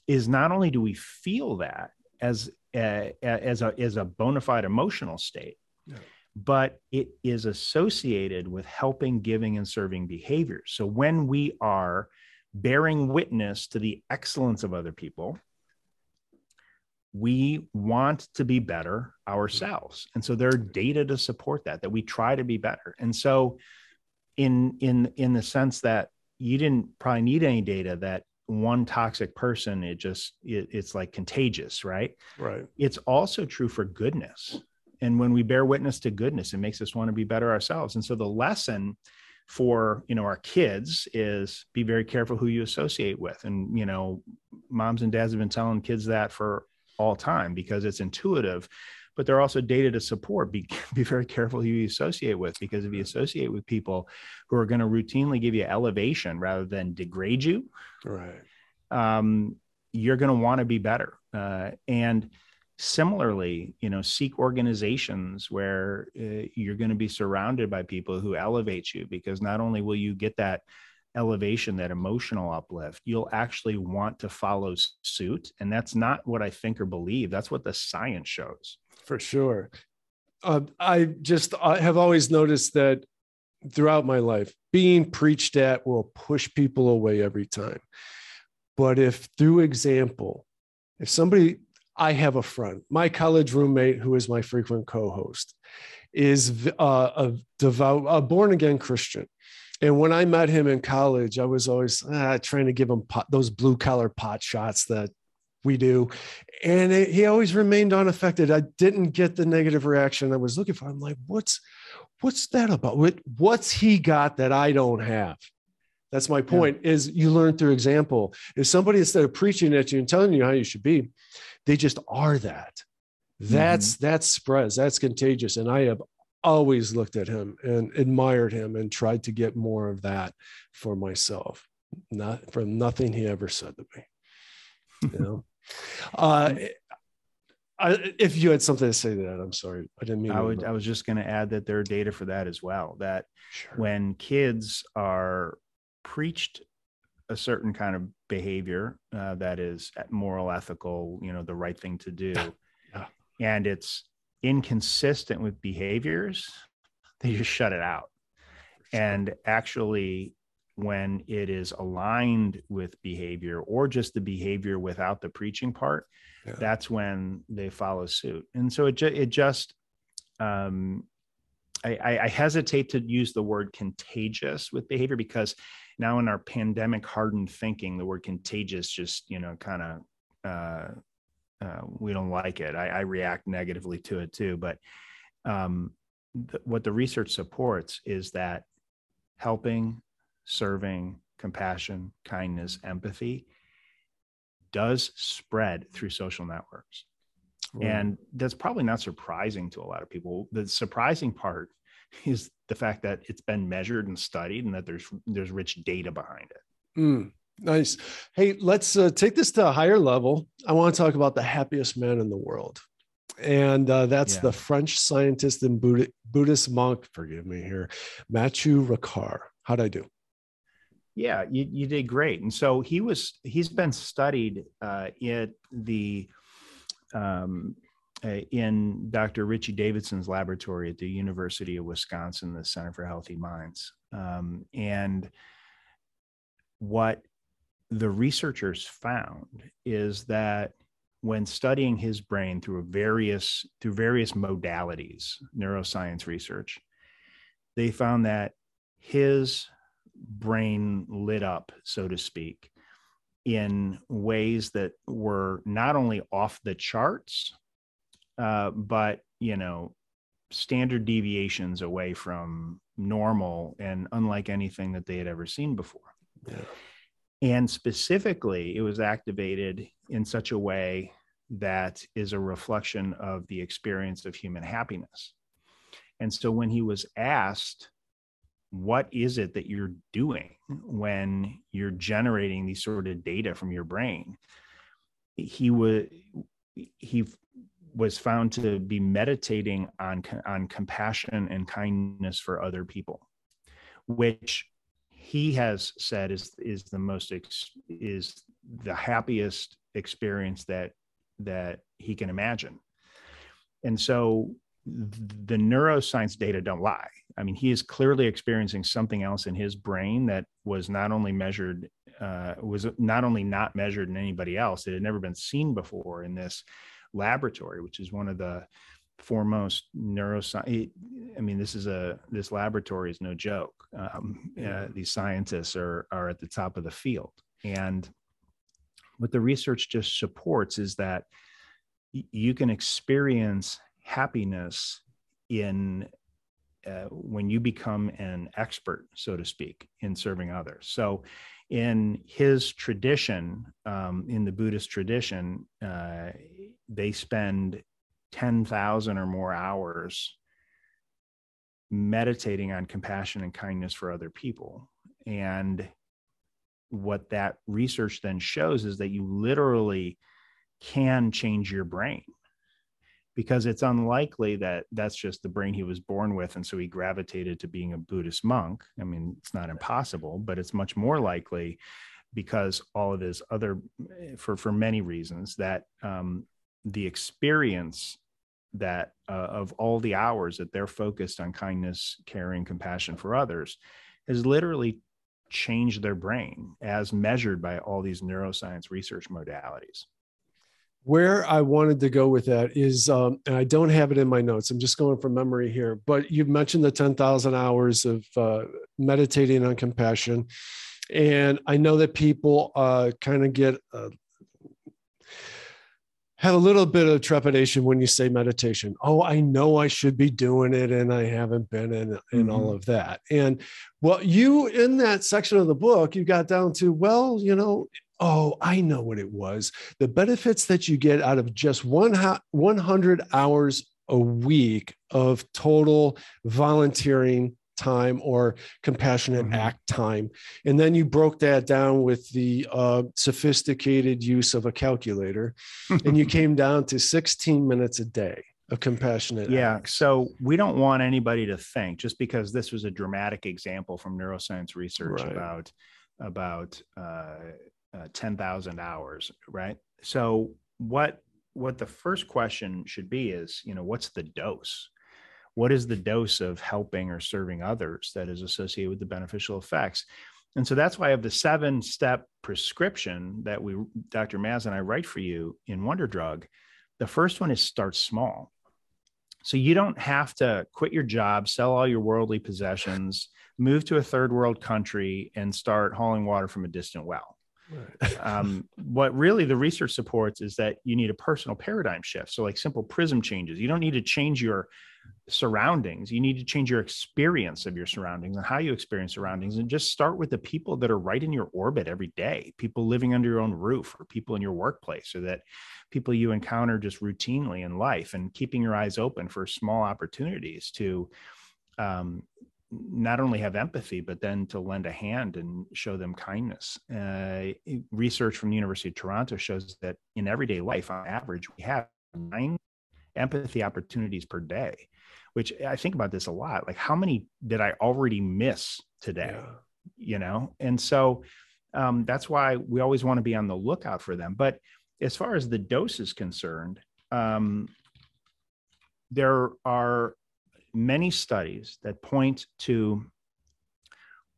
is not only do we feel that as a, as a as a bona fide emotional state yeah. but it is associated with helping giving and serving behaviors so when we are bearing witness to the excellence of other people we want to be better mm-hmm. ourselves. And so there are data to support that that we try to be better. And so in in in the sense that you didn't probably need any data that one toxic person it just it, it's like contagious right? Right. It's also true for goodness. And when we bear witness to goodness it makes us want to be better ourselves. And so the lesson for you know our kids is be very careful who you associate with. And you know moms and dads have been telling kids that for all time because it's intuitive but there are also data to support. Be, be very careful who you associate with because if you associate with people who are going to routinely give you elevation rather than degrade you right. um, you're going to want to be better. Uh, and similarly you know seek organizations where uh, you're going to be surrounded by people who elevate you because not only will you get that elevation, that emotional uplift, you'll actually want to follow suit. And that's not what I think or believe. That's what the science shows. For sure. Uh, I just I have always noticed that throughout my life, being preached at will push people away every time. But if through example, if somebody, I have a friend, my college roommate, who is my frequent co host, is uh, a devout, a born again Christian and when I met him in college, I was always ah, trying to give him pot, those blue collar pot shots that we do. And it, he always remained unaffected. I didn't get the negative reaction I was looking for. I'm like, what's what's that about? What, what's he got that I don't have? That's my point. Yeah. Is you learn through example. If somebody instead of preaching at you and telling you how you should be, they just are that. That's mm-hmm. that spreads. That's contagious. And I have always looked at him and admired him and tried to get more of that for myself not from nothing he ever said to me you know uh, I, if you had something to say to that, I'm sorry. I didn't mean. I would. I was just going to add that there are data for that as well. That sure. when kids are preached a certain kind of behavior uh, that is moral, ethical, you know, the right thing to do, yeah. and it's inconsistent with behaviors, they just shut it out. Sure. And actually, when it is aligned with behavior or just the behavior without the preaching part, yeah. that's when they follow suit. And so it, ju- it just, um, I, I, hesitate to use the word contagious with behavior because now in our pandemic hardened thinking, the word contagious just, you know, kind of, uh, uh, we don't like it. I, I, react negatively to it too. But um, th- what the research supports is that helping, serving, compassion, kindness, empathy does spread through social networks. And that's probably not surprising to a lot of people. The surprising part is the fact that it's been measured and studied and that there's there's rich data behind it. Mm, nice. Hey, let's uh, take this to a higher level. I want to talk about the happiest man in the world. And uh, that's yeah. the French scientist and Buddhist monk, forgive me here, Matthieu Ricard. How'd I do? Yeah, you, you did great. And so he was, he's been studied uh, at the, um, uh, in Dr. Richie Davidson's laboratory at the University of Wisconsin, the Center for Healthy Minds. Um, and what the researchers found is that when studying his brain through various through various modalities neuroscience research they found that his brain lit up, so to speak, in ways that were not only off the charts, uh, but you know, standard deviations away from normal and unlike anything that they had ever seen before. Yeah. And specifically, it was activated in such a way that is a reflection of the experience of human happiness. And so when he was asked what is it that you're doing when you're generating these sort of data from your brain he would he was found to be meditating on on compassion and kindness for other people which he has said is is the most ex, is the happiest experience that that he can imagine and so the neuroscience data don't lie. I mean, he is clearly experiencing something else in his brain that was not only measured, uh, was not only not measured in anybody else, it had never been seen before in this laboratory, which is one of the foremost neuroscience. I mean, this is a this laboratory is no joke. Um, uh, these scientists are are at the top of the field, and what the research just supports is that you can experience happiness in uh, when you become an expert, so to speak, in serving others. So, in his tradition, um, in the Buddhist tradition, uh, they spend 10,000 or more hours meditating on compassion and kindness for other people. And what that research then shows is that you literally can change your brain because it's unlikely that that's just the brain he was born with. And so he gravitated to being a buddhist monk. I mean it's not impossible but it's much more likely because all of his other for for many reasons that um, the experience that uh, of all the hours that they're focused on kindness caring compassion for others has literally changed their brain as measured by all these neuroscience research modalities where I wanted to go with that is, um, and I don't have it in my notes. I'm just going from memory here. But you mentioned the 10,000 hours of uh, meditating on compassion, and I know that people uh, kind of get uh, have a little bit of trepidation when you say meditation. Oh, I know I should be doing it, and I haven't been, and and mm-hmm. all of that. And well, you in that section of the book, you got down to well, you know, Oh, I know what it was. The benefits that you get out of just one 100 hours a week of total volunteering time or compassionate Mhm. act time. And then you broke that down with the uh, sophisticated use of a calculator, and you came down to 16 minutes a day of compassionate yeah acts. so we don't want anybody to think just because this was a dramatic example from neuroscience research Right. about about uh, uh, 10,000 hours right so what what the first question should be is you know what's the dose what is the dose of helping or serving others that is associated with the beneficial effects and so that's why I have the seven step prescription that we Dr. Maz and I write for you in Wonder Drug the first one is start small so you don't have to quit your job, sell all your worldly possessions, move to a third world country, and start hauling water from a distant well. Right. Um, what really the research supports is that you need a personal paradigm shift. So, like simple prism changes. You don't need to change your surroundings. You need to change your experience of your surroundings and how you experience surroundings, and just start with the people that are right in your orbit every day. People living under your own roof, or people in your workplace, or that people you encounter just routinely in life, and keeping your eyes open for small opportunities to um, not only have empathy, but then to lend a hand and show them kindness. Uh, research from the University of Toronto shows that in everyday life, on average, we have nine empathy opportunities per day, which I think about this a lot. Like, how many did I already miss today? Yeah. You know? And so um, that's why we always want to be on the lookout for them. But as far as the dose is concerned, um, there are many studies that point to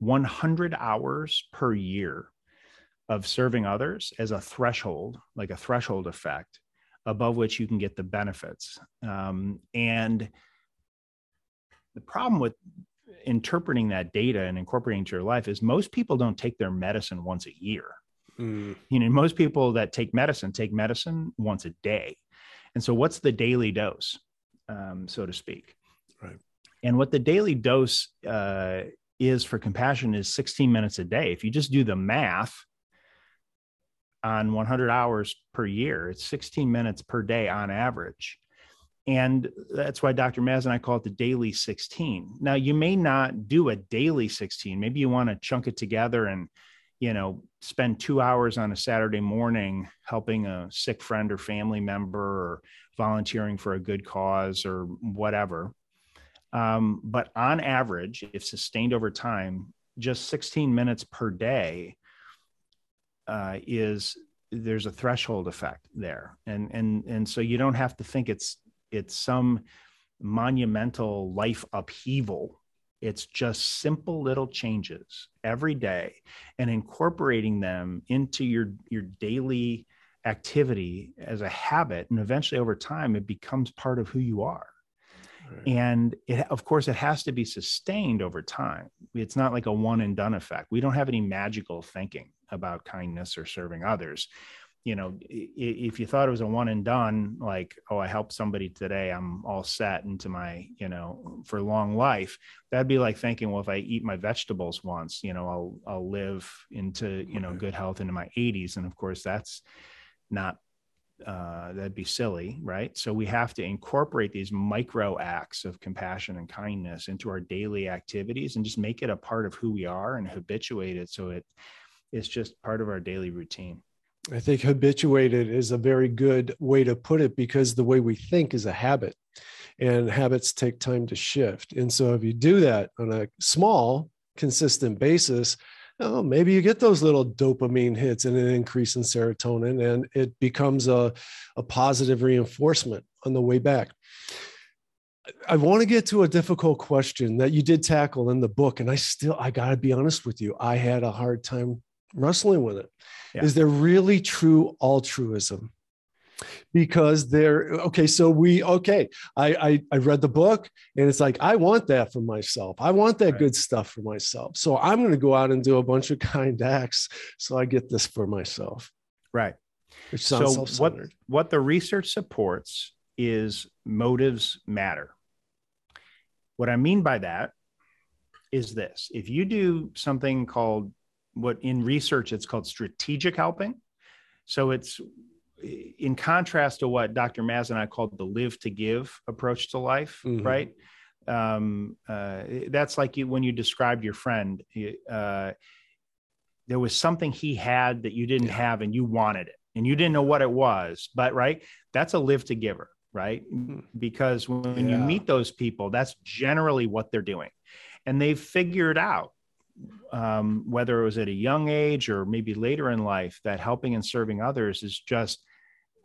100 hours per year of serving others as a threshold, like a threshold effect, above which you can get the benefits. Um, and the problem with interpreting that data and incorporating into your life is most people don't take their medicine once a year. Mm, You know, most people that take medicine take medicine once a day. And so, what's the daily dose, um, so to speak? Right. And what the daily dose uh, is for compassion is 16 minutes a day. If you just do the math on 100 hours per year, it's 16 minutes per day on average. And that's why Dr. Maz and I call it the daily 16. Now, you may not do a daily 16. Maybe you want to chunk it together and, you know, spend two hours on a Saturday morning helping a sick friend or family member or volunteering for a good cause or whatever. Um, but on average, if sustained over time, just 16 minutes per day uh, is there's a threshold effect there, and and and so you don't have to think it's it's some monumental life upheaval. It's just simple little changes every day, and incorporating them into your your daily activity as a habit, and eventually over time, it becomes part of who you are. Right. and it of course it has to be sustained over time. It's not like a one and done effect. We don't have any magical thinking about kindness or serving others you know if you thought it was a one and done like oh i helped somebody today i'm all set into my you know for long life that'd be like thinking well if i eat my vegetables once you know i'll i'll live into you know good health into my 80s and of course that's not uh, that'd be silly, right? So we have to incorporate these micro acts of compassion and kindness into our daily activities and just make it a part of who we are and habituate it so it it's just part of our daily routine. I think habituated is a very good way to put it because the way we think is a habit and habits take time to shift. And so if you do that on a small, consistent basis, oh, maybe you get those little dopamine hits and an increase in serotonin, and it becomes a, a positive reinforcement on the way back. I want to get to a difficult question that you did tackle in the book. And I still, I got to be honest with you, I had a hard time wrestling with it. Is Yeah. there really true altruism? Because there, okay, so we, okay, I, I, I read the book and it's like, I want that for myself. I want that Right. good stuff for myself. So I'm going to go out and do a bunch of kind acts. So I get this for myself, Right. which sounds so what what the research supports is motives matter. What I mean by that is this: if you do something called what in research it's called strategic helping, so it's in contrast to what Dr. Maz and I called the live to give approach to life, Mhm. right? um, uh, that's like you, when you described your friend uh, there was something he had that you didn't have and you wanted it and you didn't know what it was but right that's a live to giver right mm-hmm. because when yeah. you meet those people that's generally what they're doing and they've figured out um, whether it was at a young age or maybe later in life that helping and serving others is just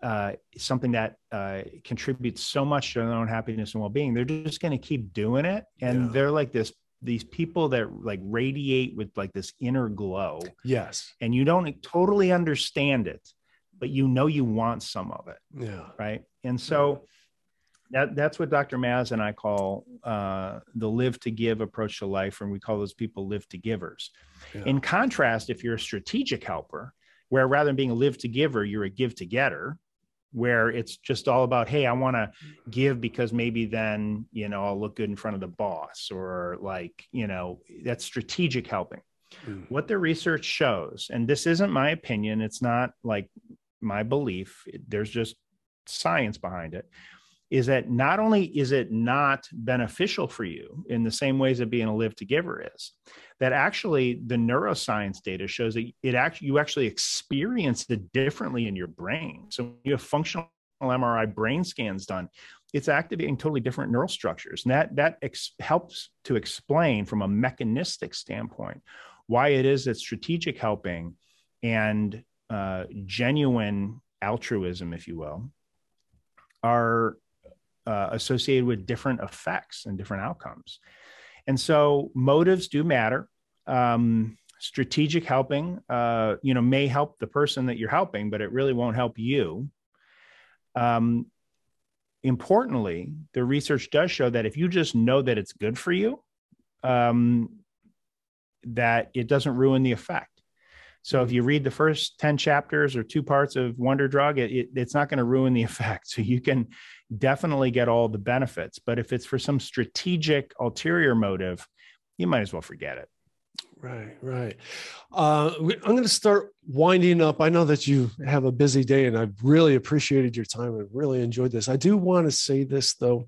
uh, something that uh, contributes so much to their own happiness and well-being. They're just going to keep doing it and yeah. they're like this these people that like radiate with like this inner glow. Yes. And you don't totally understand it but you know you want some of it. Yeah. Right? And so that that's what dr maz and i call uh, the live to give approach to life and we call those people live to givers yeah. in contrast if you're a strategic helper where rather than being a live to giver you're a give to getter where it's just all about hey i want to give because maybe then you know i'll look good in front of the boss or like you know that's strategic helping mm. what the research shows and this isn't my opinion it's not like my belief there's just science behind it is that not only is it not beneficial for you in the same ways that being a live to giver is that actually the neuroscience data shows that it actually you actually experience it differently in your brain. So when you have functional mri brain scans done it's activating totally different neural structures. And that that ex- helps to explain from a mechanistic standpoint why it is that strategic helping and uh, genuine altruism if you will are uh, associated with different effects and different outcomes. And so motives do matter. Um, strategic helping, uh, you know, may help the person that you're helping, but it really won't help you. Um, importantly, the research does show that if you just know that it's good for you, um, that it doesn't ruin the effect. So if you read the first 10 chapters or two parts of Wonder Drug, it, it, it's not going to ruin the effect. So you can definitely get all the benefits. But if it's for some strategic ulterior motive, you might as well forget it. Right, right. Uh, I'm going to start winding up. I know that you have a busy day, and I've really appreciated your time. I've really enjoyed this. I do want to say this though.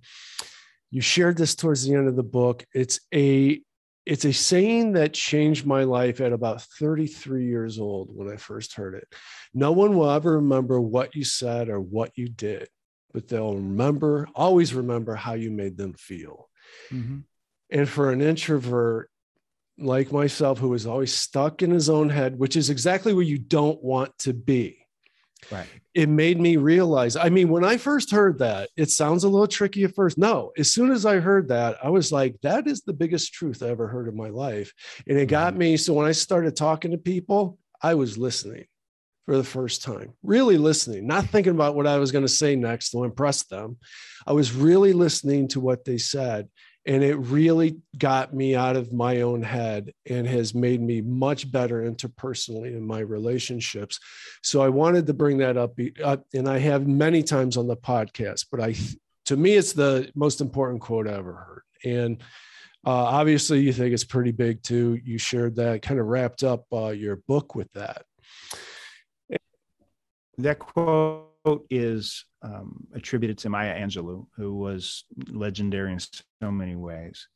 You shared this towards the end of the book. It's a it's a saying that changed my life at about 33 years old when I first heard it. No one will ever remember what you said or what you did, but they'll remember, always remember how you made them feel. Mm-hmm. And for an introvert like myself, who is always stuck in his own head, which is exactly where you don't want to be. Right. It made me realize. I mean, when I first heard that, it sounds a little tricky at first. No, as soon as I heard that, I was like, that is the biggest truth I ever heard in my life. And it got mm-hmm. me. So when I started talking to people, I was listening for the first time, really listening, not thinking about what I was going to say next to impress them. I was really listening to what they said. And it really got me out of my own head and has made me much better interpersonally in my relationships. So I wanted to bring that up. And I have many times on the podcast, but I, to me, it's the most important quote I ever heard. And uh, obviously, you think it's pretty big too. You shared that, kind of wrapped up uh, your book with that. That quote is um, attributed to Maya Angelou, who was legendary in so many ways.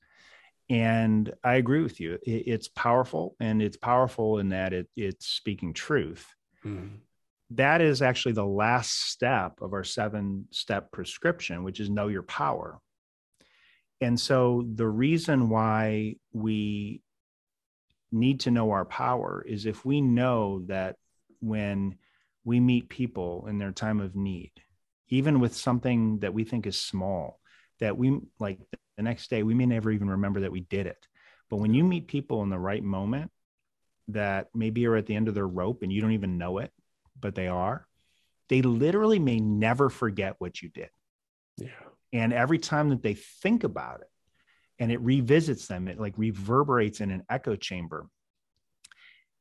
And I agree with you. It, it's powerful, and it's powerful in that it, it's speaking truth. Mm-hmm. That is actually the last step of our seven step prescription, which is know your power. And so the reason why we need to know our power is if we know that when we meet people in their time of need, even with something that we think is small, that we like the next day, we may never even remember that we did it. But when you meet people in the right moment that maybe are at the end of their rope and you don't even know it, but they are, they literally may never forget what you did. Yeah. And every time that they think about it and it revisits them, it like reverberates in an echo chamber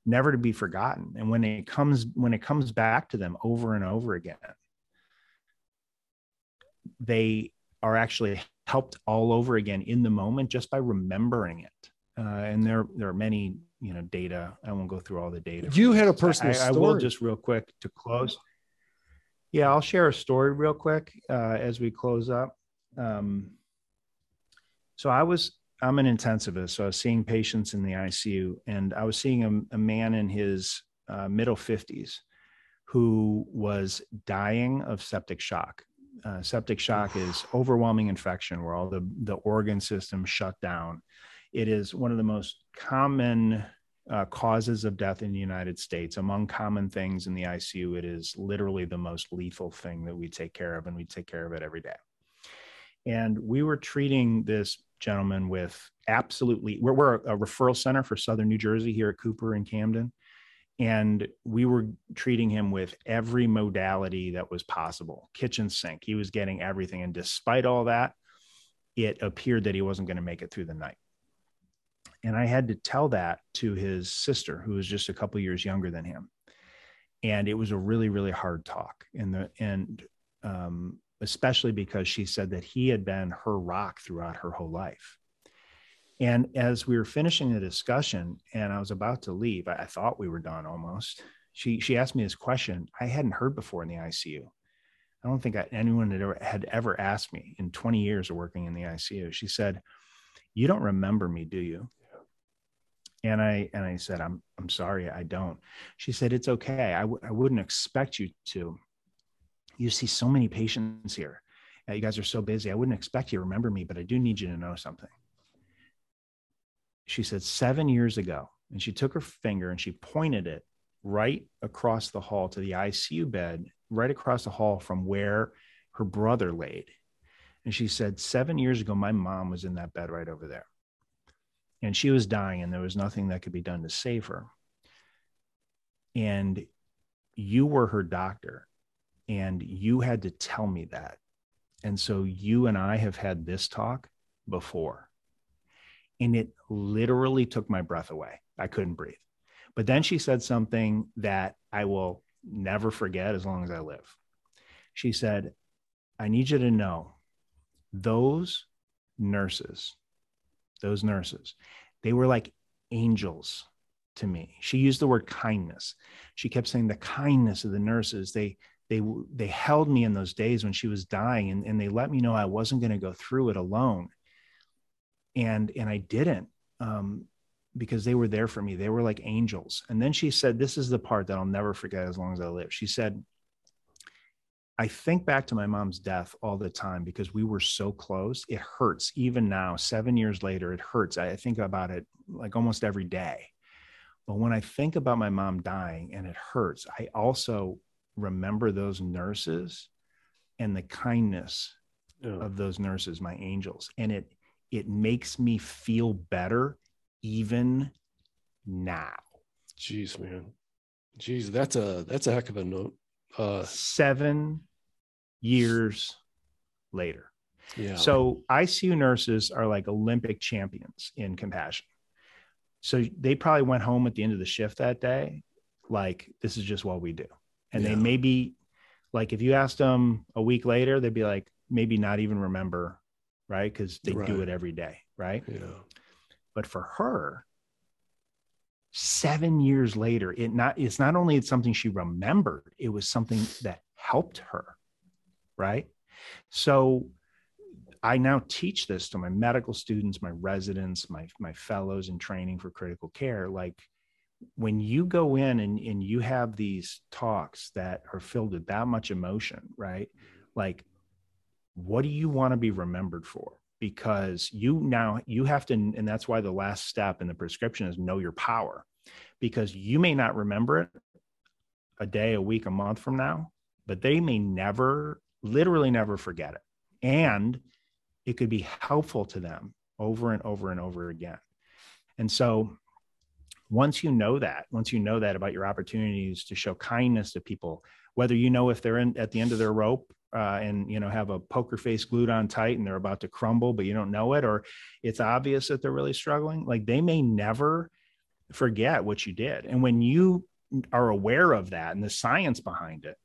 never to be forgotten. And when it comes when it comes back to them over and over again they are actually helped all over again in the moment just by remembering it. Uh, and there there are many you know data. I won't go through all the data you had a personal I, I, will just real quick to close. Yeah i'll share a story real quick uh, as we close up. Um, So I was, I'm an intensivist. So I was seeing patients in the ICU and I was seeing a, a man in his uh, middle 50s who was dying of septic shock. Uh, septic shock is overwhelming infection where all the, the organ system shut down. It is one of the most common uh, causes of death in the United States. Among common things in the ICU, it is literally the most lethal thing that we take care of, and we take care of it every day. And we were treating this gentleman with absolutely, we're, we're a referral center for Southern New Jersey here at Cooper and Camden. And we were treating him with every modality that was possible kitchen sink. He was getting everything. And despite all that, it appeared that he wasn't going to make it through the night. And I had to tell that to his sister, who was just a couple years younger than him. And it was a really, really hard talk. And the and um, especially because she said that he had been her rock throughout her whole life. And as we were finishing the discussion and I was about to leave, I, thought we were done almost. She she asked me this question I hadn't heard before in the ICU. I don't think I, anyone had ever, had ever asked me in 20 years of working in the ICU. She said, "You don't remember me, do you?" And I and I said, "I'm I'm sorry, I don't." She said, "It's okay. I w- I wouldn't expect you to. You see so many patients here. You guys are so busy. I wouldn't expect you to remember me, but I do need you to know something." she said seven years ago and she took her finger and she pointed it right across the hall to the icu bed right across the hall from where her brother laid and she said seven years ago my mom was in that bed right over there and she was dying and there was nothing that could be done to save her and you were her doctor and you had to tell me that and so you and i have had this talk before and it literally took my breath away. I couldn't breathe. But then she said something that I will never forget as long as I live. She said, I need you to know those nurses, those nurses, they were like angels to me. She used the word kindness. She kept saying the kindness of the nurses. They they they held me in those days when she was dying and, and they let me know I wasn't going to go through it alone and and I didn't um, because they were there for me. They were like angels. And then she said, "This is the part that I'll never forget as long as I live." She said, "I think back to my mom's death all the time because we were so close. It hurts even now, seven years later. It hurts. I think about it like almost every day." But when I think about my mom dying and it hurts, I also remember those nurses and the kindness of those nurses, my angels. And it it makes me feel better even now. Jeez, man. Jeez, that's a that's a heck of a note. Uh seven years later. Yeah. So ICU nurses are like Olympic champions in compassion. So they probably went home at the end of the shift that day, like this is just what we do. And yeah. they maybe like if you asked them a week later, they'd be like, maybe not even remember right? Because they right. do it every day, right? Yeah. But for her, seven years later, it not it's not only it's something she remembered, it was something that helped her, right? So I now teach this to my medical students, my residents, my my fellows in training for critical care. Like when you go in and, and you have these talks that are filled with that much emotion, right? Like what do you want to be remembered for? Because you now you have to and that's why the last step in the prescription is know your power. Because you may not remember it a day a week a month from now but they may never literally never forget it. And it could be helpful to them over and over and over again. And so once you know that once you know that about your opportunities to show kindness to people whether you know if they're in at the end of their rope uh, and you know have a poker face glued on tight and they're about to crumble but you don't know it or it's obvious that they're really struggling like they may never forget what you did. And when you are aware of that and the science behind it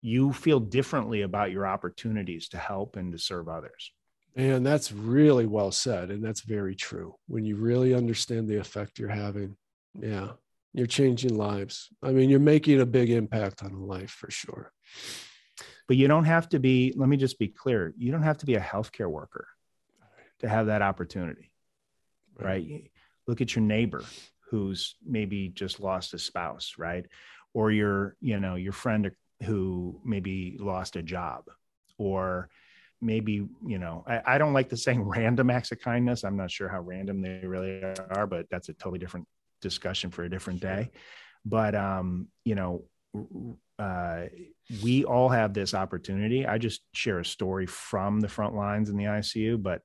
you feel differently about your opportunities to help and to serve others and that's really well said and that's very true when you really understand the effect you're having yeah you're changing lives i mean you're making a big impact on a life for sure but you don't have to be let me just be clear you don't have to be a healthcare worker to have that opportunity, right? right? Look at your neighbor who's maybe just lost a spouse, right? Or your, you know, your friend who maybe lost a job or maybe you know I, I, don't like the saying random acts of kindness. I'm not sure how random they really are but that's a totally different discussion for a different day. But um you know uh, we all have this opportunity. I just share a story from the front lines in the icu but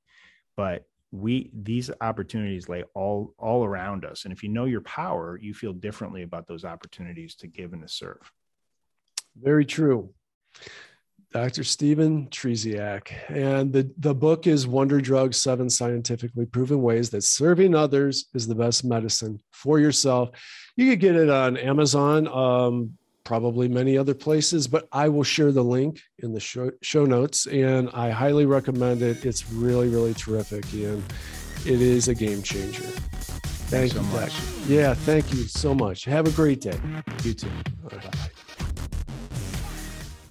but we these opportunities lay all all around us. And if you know your power you feel differently about those opportunities to give and to serve. Very true Dr. Stephen Trzeciak. And the, the book is Wonder Drugs Seven Scientifically Proven Ways That Serving Others is the Best Medicine for Yourself. You could get it on Amazon, um, probably many other places, but I will share the link in the show, show notes. And I highly recommend it. It's really, really terrific. And it is a game changer. Thank Thanks you so much. Yeah, thank you so much. Have a great day. You too. Bye.